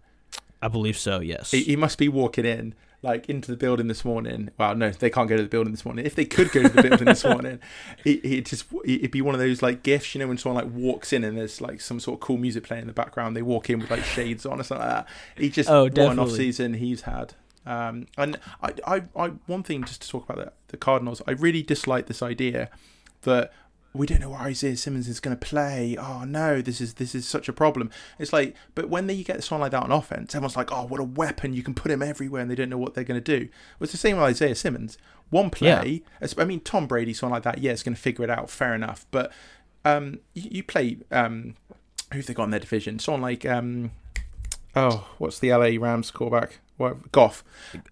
[SPEAKER 1] I believe so. Yes.
[SPEAKER 2] He, he must be walking in like into the building this morning. Well, no, they can't go to the building this morning. If they could go to the building this morning, he he just it'd be one of those like gifts, you know, when someone like walks in and there's like some sort of cool music playing in the background. They walk in with like shades on or something like that. He just
[SPEAKER 1] Oh,
[SPEAKER 2] what an
[SPEAKER 1] definitely.
[SPEAKER 2] off season he's had. Um, and I, I, I, one thing just to talk about the, the Cardinals, I really dislike this idea that we don't know where Isaiah Simmons is going to play. Oh no, this is this is such a problem. It's like, but when they get someone like that on offense, everyone's like, oh, what a weapon! You can put him everywhere, and they don't know what they're going to do. Well, it's the same with Isaiah Simmons. One play, I mean, Tom Brady, someone like that, yeah, is going to figure it out. Fair enough, but um, you, you play um, who've they got in their division? Someone like um, oh, what's the LA Rams quarterback? What Goff.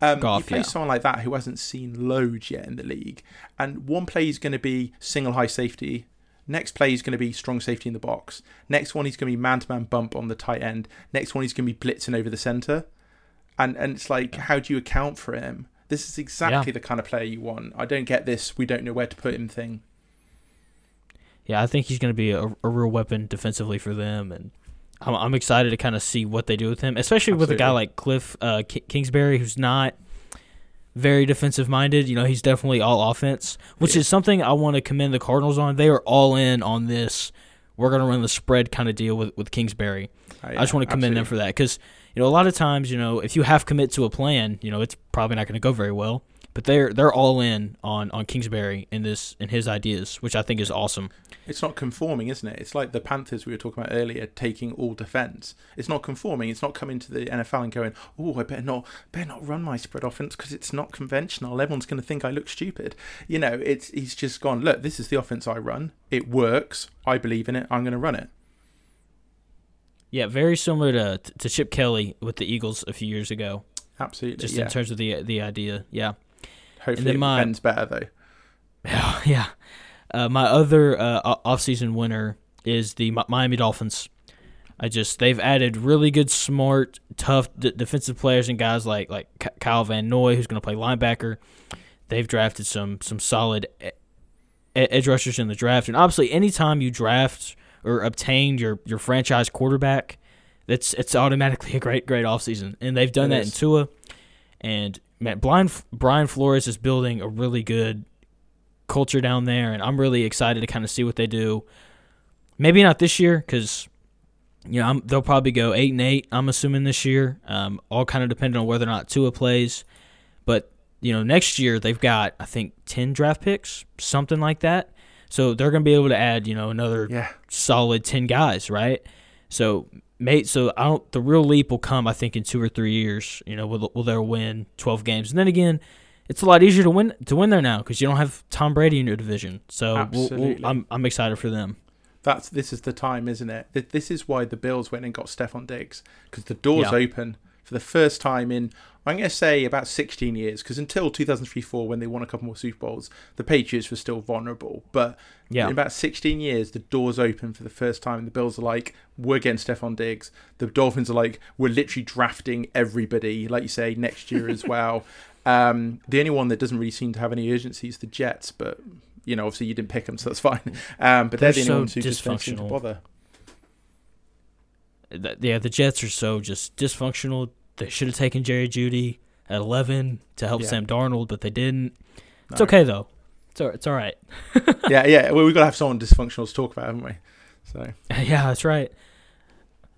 [SPEAKER 2] Um,
[SPEAKER 1] Goff,
[SPEAKER 2] you play
[SPEAKER 1] yeah.
[SPEAKER 2] someone like that who hasn't seen loads yet in the league, and one play is going to be single high safety. Next play is going to be strong safety in the box. Next one he's going to be man to man bump on the tight end. Next one he's going to be blitzing over the center. And and it's like, how do you account for him? This is exactly the kind of player you want. I don't get this. We don't know where to put him thing.
[SPEAKER 1] yeah, I think he's going to be a, a real weapon defensively for them, and I'm, I'm excited to kind of see what they do with him, especially with a guy like Cliff uh, Ki- Kingsbury, who's not very defensive minded. You know, he's definitely all offense, which
[SPEAKER 2] Yeah.
[SPEAKER 1] is something I want to commend the Cardinals on. They are all in on this. We're going to run the spread kind of deal with, with Kingsbury.
[SPEAKER 2] Oh,
[SPEAKER 1] I just want to commend them for that because you know a lot of times you know if you have commit to a plan, you know it's probably not going to go very well. But they're they're all in on on Kingsbury in this in his ideas, which I think is awesome.
[SPEAKER 2] It's not conforming, isn't it? It's like the Panthers we were talking about earlier, taking all defense. It's not conforming. It's not coming to the NFL and going, "Oh, I better not, better not run my spread offense because it's not conventional. Everyone's going to think I look stupid." You know, it's he's just gone. Look, this is the offense I run. It works. I believe in it. I'm going to run it.
[SPEAKER 1] Yeah, very similar to to Chip Kelly with the Eagles a few years ago.
[SPEAKER 2] Absolutely.
[SPEAKER 1] Just
[SPEAKER 2] yeah.
[SPEAKER 1] in terms of the the idea. Yeah.
[SPEAKER 2] Hopefully,
[SPEAKER 1] then
[SPEAKER 2] it
[SPEAKER 1] my-
[SPEAKER 2] ends better though.
[SPEAKER 1] Yeah, yeah. Uh, my other uh, offseason winner is the Miami Dolphins. I just they've added really good, smart, tough d- defensive players and guys like like Kyle Van Noy, who's going to play linebacker. They've drafted some some solid e- edge rushers in the draft, and obviously, anytime you draft or obtain your your franchise quarterback, that's it's automatically a great great offseason. and they've done
[SPEAKER 2] It
[SPEAKER 1] that in
[SPEAKER 2] is.
[SPEAKER 1] Tua. And man, Brian Brian Flores is building a really good culture down there, and I'm really excited to kind of see what they do. Maybe not this year, because you know I'm, they'll probably go eight and eight. I'm assuming this year, um, all kind of depending on whether or not Tua plays. But you know, next year they've got I think ten draft picks, something like that. So they're going to be able to add you know another
[SPEAKER 2] Yeah.
[SPEAKER 1] solid ten guys, right? So mate, so I don't. The real leap will come, I think, in two or three years. You know, will will they win twelve games? And then again, it's a lot easier to win to win there now because you don't have Tom Brady in your division. So we'll, we'll, I'm I'm excited for them.
[SPEAKER 2] That's this is the time, isn't it? This is why the Bills went and got Stefon Diggs because the doors
[SPEAKER 1] Yeah.
[SPEAKER 2] open for the first time in I'm going to say about 16 years. Because until 2003-4, when they won a couple more Super Bowls, the Patriots were still vulnerable. But
[SPEAKER 1] Yeah.
[SPEAKER 2] in about 16 years, the doors open for the first time. And the Bills are like, we're getting Stefon Diggs. The Dolphins are like, we're literally drafting everybody, like you say, next year as well. Um, the only one that doesn't really seem to have any urgency is the Jets, but you know, obviously you didn't pick them, so that's fine. Um, but they're,
[SPEAKER 1] They're
[SPEAKER 2] the only
[SPEAKER 1] so
[SPEAKER 2] ones who just don't seem to
[SPEAKER 1] dysfunctional.
[SPEAKER 2] bother.
[SPEAKER 1] Yeah, the Jets are so just dysfunctional. They should have taken Jerry Jeudy at 11 to help
[SPEAKER 2] Yeah.
[SPEAKER 1] Sam Darnold, but they didn't. It's
[SPEAKER 2] No.
[SPEAKER 1] okay though. It's all, it's all right.
[SPEAKER 2] yeah, yeah. Well, we've got to have someone dysfunctional to talk about, haven't we? So
[SPEAKER 1] yeah, that's right.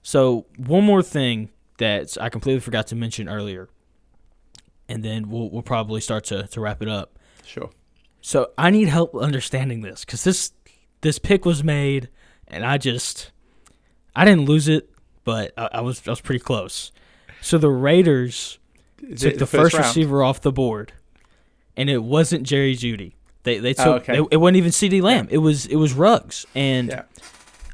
[SPEAKER 1] So one more thing that I completely forgot to mention earlier, and then we'll we'll probably start to, to wrap it up.
[SPEAKER 2] sure.
[SPEAKER 1] So I need help understanding this because this this pick was made, and I just I didn't lose it, but I, I was I was pretty close. So the Raiders took
[SPEAKER 2] it
[SPEAKER 1] the, first,
[SPEAKER 2] round?
[SPEAKER 1] receiver off the board, and it wasn't Jerry Jeudy. They they oh, took
[SPEAKER 2] Oh, okay.
[SPEAKER 1] it, it wasn't even CeeDee Lamb. It was it was Ruggs, and
[SPEAKER 2] Yeah.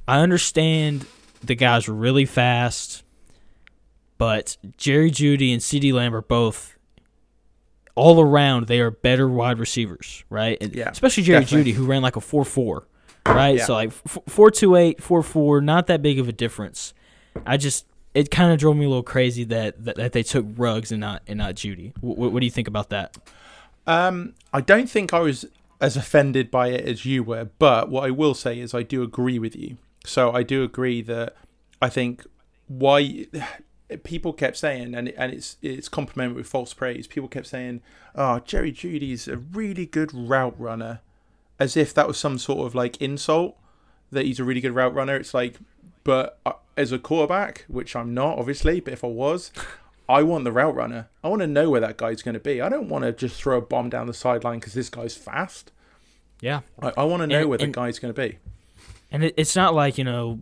[SPEAKER 1] I understand the guys were really fast, but Jerry Jeudy and CeeDee Lamb are both all around. They are better wide receivers, right? And
[SPEAKER 2] Yeah,
[SPEAKER 1] especially Jerry
[SPEAKER 2] definitely.
[SPEAKER 1] Jeudy, who ran like a four four, right?
[SPEAKER 2] Yeah.
[SPEAKER 1] So like four two eight, four four, not that big of a difference. I just it kind of drove me a little crazy that, that that they took Ruggs and not and not Jeudy. What, what do you think about that?
[SPEAKER 2] Um, I don't think I was as offended by it as you were, but what I will say is I do agree with you. So I do agree that I think why people kept saying, and and it's it's complimented with false praise. People kept saying, "Oh, Jerry Jeudy's a really good route runner," as if that was some sort of like insult that he's a really good route runner. It's like, but uh, as a quarterback, which I'm not, obviously, but if I was, I want the route runner. I want to know where that guy's going to be. I don't want to just throw a bomb down the sideline because this guy's fast.
[SPEAKER 1] Yeah,
[SPEAKER 2] I, I want to know
[SPEAKER 1] And-
[SPEAKER 2] where the guy's going to be.
[SPEAKER 1] and it, it's not like you know,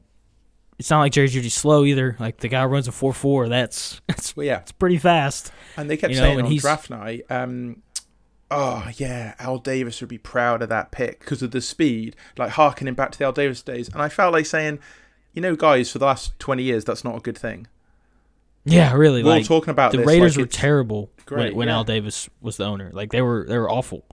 [SPEAKER 1] it's not like Jerry Jeudy's slow either. Like the guy runs a four four. That's that's
[SPEAKER 2] Well, yeah,
[SPEAKER 1] it's pretty fast.
[SPEAKER 2] and they kept
[SPEAKER 1] You know,
[SPEAKER 2] saying
[SPEAKER 1] and
[SPEAKER 2] on
[SPEAKER 1] he's-
[SPEAKER 2] draft night, um, oh yeah, Al Davis would be proud of that pick because of the speed, like harkening back to the Al Davis days. And I felt like saying, you know, guys, for the last twenty years, that's not a good thing.
[SPEAKER 1] Yeah, really.
[SPEAKER 2] We're
[SPEAKER 1] like
[SPEAKER 2] talking about
[SPEAKER 1] the
[SPEAKER 2] this,
[SPEAKER 1] Raiders
[SPEAKER 2] like
[SPEAKER 1] were terrible
[SPEAKER 2] great,
[SPEAKER 1] when, when
[SPEAKER 2] yeah.
[SPEAKER 1] Al Davis was the owner. Like they were they were awful.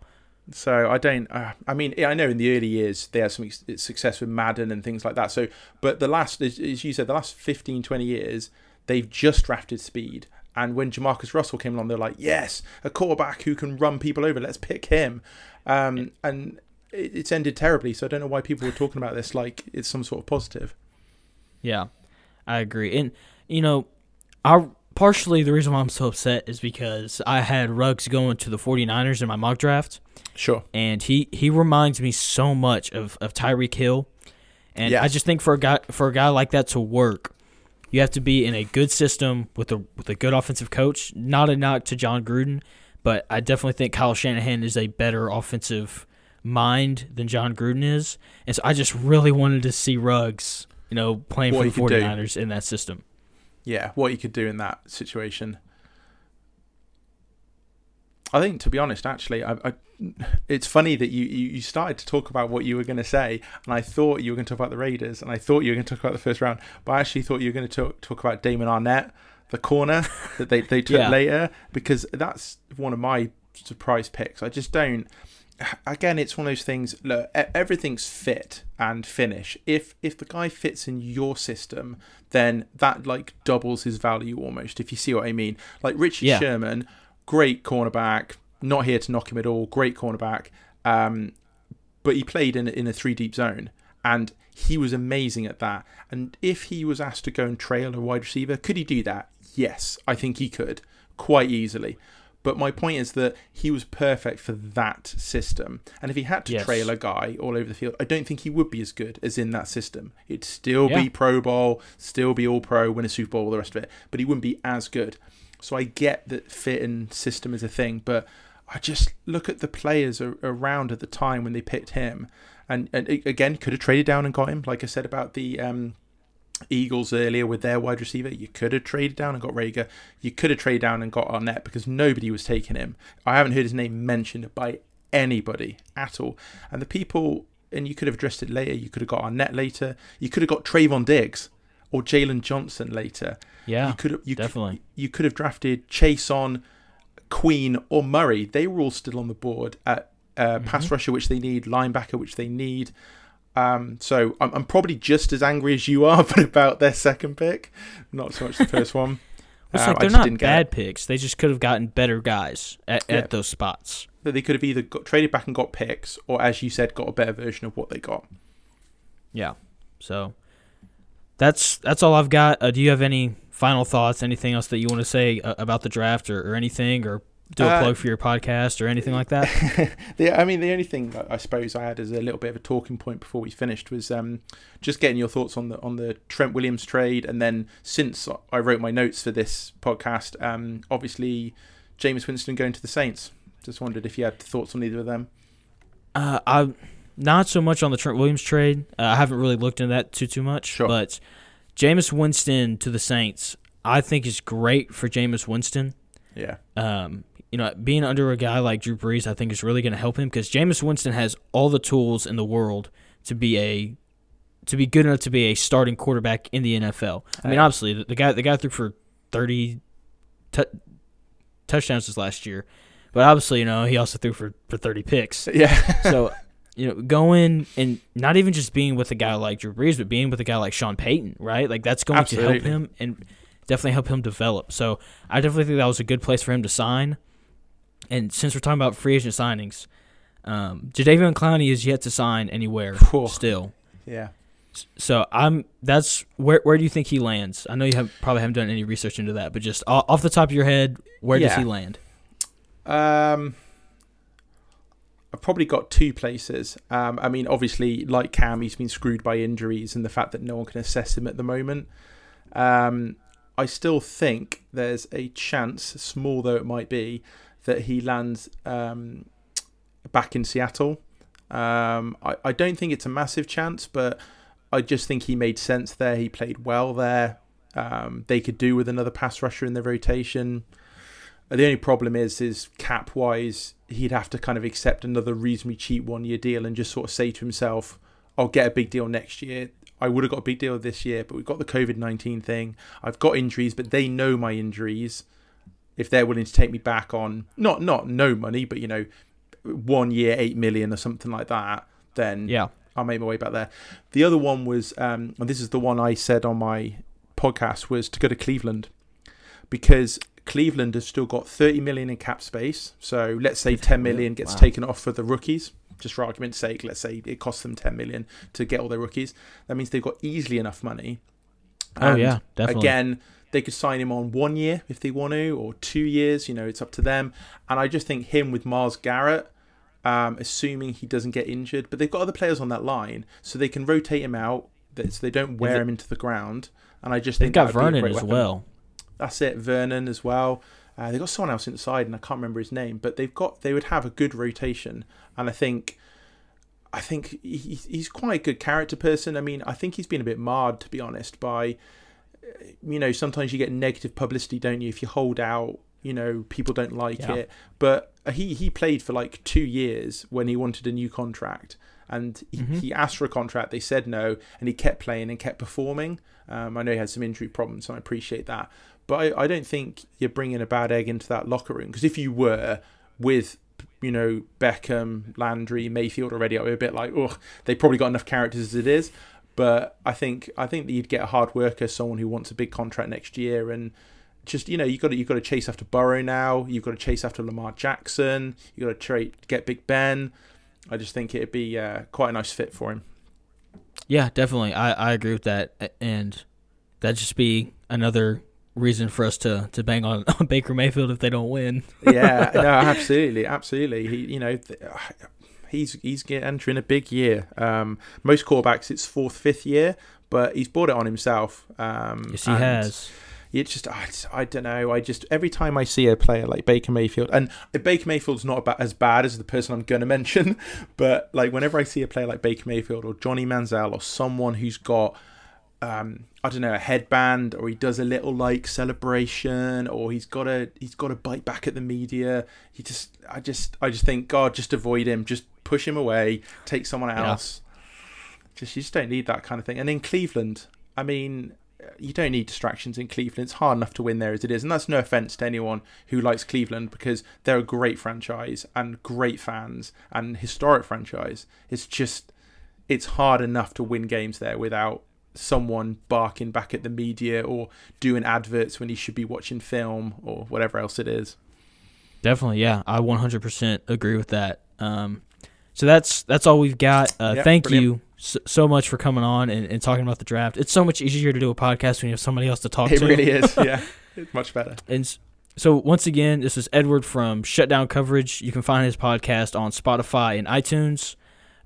[SPEAKER 2] So I don't. Uh, I mean, I know in the early years they had some success with Madden and things like that. So, but the last, as you said, the last 15, 20 years, they've just drafted speed. And when JaMarcus Russell came along, they're like, yes, a quarterback who can run people over. Let's pick him. Um, and it, it's ended terribly. So I don't know why people were talking about this like it's some sort of positive.
[SPEAKER 1] Yeah, I agree. And you know, I partially the reason why I'm so upset is because I had Ruggs going to the 49ers in my mock draft,
[SPEAKER 2] Sure.
[SPEAKER 1] and he he reminds me so much of of Tyreek Hill, and I just think for a guy for a guy like that to work, you have to be in a good system with a with a good offensive coach. Not a knock to Jon Gruden, but I definitely think Kyle Shanahan is a better offensive mind than Jon Gruden is, and so I just really wanted to see Ruggs, you know, playing
[SPEAKER 2] What
[SPEAKER 1] for the 49ers in that system.
[SPEAKER 2] Yeah, what you could do in that situation. I think, to be honest, actually, I, I, it's funny that you, you, started to talk about what you were going to say, and I thought you were going to talk about the Raiders, and I thought you were going to talk about the first round, but I actually thought you were going to talk, talk about Damon Arnette, the corner that they, they took
[SPEAKER 1] Yeah.
[SPEAKER 2] later, because that's one of my surprise picks. I just don't. Again, it's one of those things. Look, everything's fit and finish. If if the guy fits in your system, then that like doubles his value almost. If you see what I mean, like Richie
[SPEAKER 1] Yeah.
[SPEAKER 2] Sherman, great cornerback. Not here to knock him at all. Great cornerback. Um, but he played in in a three deep zone, and he was amazing at that. And if he was asked to go and trail a wide receiver, could he do that? Yes, I think he could quite easily. But my point is that he was perfect for that system. And if he had to
[SPEAKER 1] Yes.
[SPEAKER 2] trail a guy all over the field, I don't think he would be as good as in that system. It'd still
[SPEAKER 1] Yeah.
[SPEAKER 2] be Pro Bowl, still be All Pro, win a Super Bowl, all the rest of it. But he wouldn't be as good. So I get that fit and system is a thing, but I just look at the players around at the time when they picked him, and, and again could have traded down and got him. Like I said about the um, Eagles earlier with their wide receiver, you could have traded down and got Reagor. You could have traded down and got Arnette because nobody was taking him. I haven't heard his name mentioned by anybody at all. And the people, and you could have addressed it later. You could have got Arnette later. You could have got Trevon Diggs or Jaylon Johnson later.
[SPEAKER 1] Yeah,
[SPEAKER 2] you could have you could-
[SPEAKER 1] definitely.
[SPEAKER 2] you could have drafted Chaisson Queen or Murray. They were all still on the board at uh, pass rusher, which they need, linebacker, which they need. Um, so I'm, I'm probably just as angry as you are, but about their second pick, not so much the first one.
[SPEAKER 1] It's
[SPEAKER 2] Um,
[SPEAKER 1] like they're not bad picks. They just could have gotten better guys at,
[SPEAKER 2] Yeah.
[SPEAKER 1] at those spots.
[SPEAKER 2] That they could have either got traded back and got picks, or as you said, got a better version of what they got.
[SPEAKER 1] Yeah. So that's that's all I've got. Uh, do you have any final thoughts? Anything else that you want to say uh, about the draft or, or anything, or do a
[SPEAKER 2] Uh,
[SPEAKER 1] plug for your podcast or anything like that?
[SPEAKER 2] the, I mean, the only thing I- suppose I had as a little bit of a talking point before we finished was um, just getting your thoughts on the on the Trent Williams trade, and then since I wrote my notes for this podcast, um, obviously Jameis Winston going to the Saints. Just wondered if you had thoughts on either of them.
[SPEAKER 1] Uh, I not so much on the Trent Williams trade. Uh, I haven't really looked into that too too much.
[SPEAKER 2] Sure.
[SPEAKER 1] But Jameis Winston to the Saints, I think is great for Jameis Winston.
[SPEAKER 2] Yeah,
[SPEAKER 1] Um, you know, being under a guy like Drew Brees, I think is really going to help him because Jameis Winston has all the tools in the world to be a to be good enough to be a starting quarterback in the NFL. I mean, obviously, the, the guy the guy threw for thirty tou touchdowns this last year, but obviously, you know, he also threw for for thirty picks.
[SPEAKER 2] yeah,
[SPEAKER 1] so you know, going and not even just being with a guy like Drew Brees, but being with a guy like Sean Payton, right? Like that's going to help him and definitely help him develop. So I definitely think that was a good place for him to sign. And since we're talking about free agent signings, um, Jadeveon Clowney is yet to sign anywhere still.
[SPEAKER 2] yeah.
[SPEAKER 1] So I'm that's where where do you think he lands? I know you have probably haven't done any research into that, but just off the top of your head, where does he land?
[SPEAKER 2] Um, I've probably got two places. Um, I mean, obviously, like Cam, he's been screwed by injuries and the fact that no one can assess him at the moment. Um, I still think there's a chance, small though it might be, that he lands um, back in Seattle. Um, I, I don't think it's a massive chance, but I just think he made sense there. He played well there. Um, they could do with another pass rusher in their rotation. The only problem is, is cap wise, he'd have to kind of accept another reasonably cheap one year deal and just sort of say to himself, "I'll get a big deal next year." I would have got a big deal this year, but we've got the COVID nineteen thing. I've got injuries, but they know my injuries. If they're willing to take me back on not not no money, but you know, one year eight million or something like that, then
[SPEAKER 1] Yeah.
[SPEAKER 2] I'll make my way back there. The other one was, um, and this is the one I said on my podcast, was to go to Cleveland because Cleveland has still got 30 million in cap space. So let's say 10 million gets
[SPEAKER 1] Wow.
[SPEAKER 2] taken off for the rookies. Just for argument's sake, let's say it costs them 10 million to get all their rookies. That means they've got easily enough money.
[SPEAKER 1] Oh yeah, definitely.
[SPEAKER 2] Again, they could sign him on one year if they want to, or two years. You know, it's up to them. And I just think him with Myles Garrett, um, assuming he doesn't get injured, but they've got other players on that line, so they can rotate him out, that- so they don't wear
[SPEAKER 1] they-
[SPEAKER 2] him into the ground. And I just
[SPEAKER 1] They've
[SPEAKER 2] think
[SPEAKER 1] got
[SPEAKER 2] would be
[SPEAKER 1] Vernon as
[SPEAKER 2] weapon.
[SPEAKER 1] well.
[SPEAKER 2] That's it, Vernon as well. Uh, they've got someone else inside, and I can't remember his name, but they've got they would have a good rotation, and I think. I think he- he's quite a good character person. I mean, I think he's been a bit marred, to be honest, by, you know, sometimes you get negative publicity, don't you, if you hold out, You know, people don't like
[SPEAKER 1] Yeah.
[SPEAKER 2] it. But he he played for like two years when he wanted a new contract, and he,
[SPEAKER 1] Mhm.
[SPEAKER 2] he asked for a contract. They said no, and he kept playing and kept performing. Um, I know he had some injury problems, and I appreciate that. But I, I don't think you're bringing a bad egg into that locker room because if you were with you know Beckham, Landry, Mayfield already, I'd be a bit like, oh, they probably got enough characters as it is. But I think I think that you'd get a hard worker, someone who wants a big contract next year, and just you know you got to you got to chase after Burrow now. You've got to chase after Lamar Jackson. You got to trade get Big Ben. I just think it'd be uh, quite a nice fit for him.
[SPEAKER 1] Yeah, definitely. I, I agree with that, and that'd just be another reason for us to, to bang on, on Baker Mayfield if they don't win.
[SPEAKER 2] yeah, no, absolutely, absolutely. He, you know, th- he's he's entering a big year. Um, most quarterbacks, it's fourth, fifth year, but he's brought it on himself. Um,
[SPEAKER 1] Yes, he has.
[SPEAKER 2] It's just, I, I don't know. I just every time I see a player like Baker Mayfield, and Baker Mayfield's not about as bad as the person I'm going to mention, but like whenever I see a player like Baker Mayfield or Johnny Manziel or someone who's got um, I don't know, a headband, or he does a little like celebration, or he's got a he's got to bite back at the media. He just, I just, I just think, God, just avoid him, just push him away, take someone
[SPEAKER 1] Yeah.
[SPEAKER 2] else. Just you just don't need that kind of thing. And in Cleveland, I mean, you don't need distractions in Cleveland. It's hard enough to win there as it is, and that's no offense to anyone who likes Cleveland because they're a great franchise and great fans and historic franchise. It's just, it's hard enough to win games there without someone barking back at the media or doing adverts when he should be watching film or whatever else it is.
[SPEAKER 1] Definitely, yeah. I 100% agree with that. Um, so that's that's all we've got. Uh,
[SPEAKER 2] Yeah,
[SPEAKER 1] thank
[SPEAKER 2] brilliant.
[SPEAKER 1] you so, so much for coming on and, and talking about the draft. It's so much easier to do a podcast when you have somebody else to talk
[SPEAKER 2] It
[SPEAKER 1] to.
[SPEAKER 2] It really is, yeah. It's much better.
[SPEAKER 1] And so once again, this is Edward from Shutdown Coverage. You can find his podcast on Spotify and iTunes.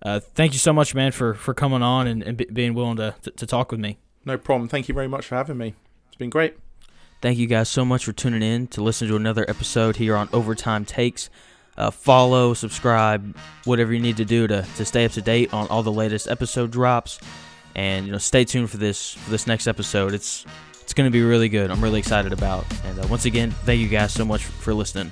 [SPEAKER 1] Uh, thank you so much, man, for, for coming on and, and be, being willing to, to, to talk with me.
[SPEAKER 2] No problem. Thank you very much for having me. It's been great.
[SPEAKER 1] Thank you guys so much for tuning in to listen to another episode here on Overtime Takes. Uh, follow, subscribe, whatever you need to do to, to stay up to date on all the latest episode drops. And you know, stay tuned for this for this next episode. It's it's going to be really good. I'm really excited about. And uh, once again, thank you guys so much for listening.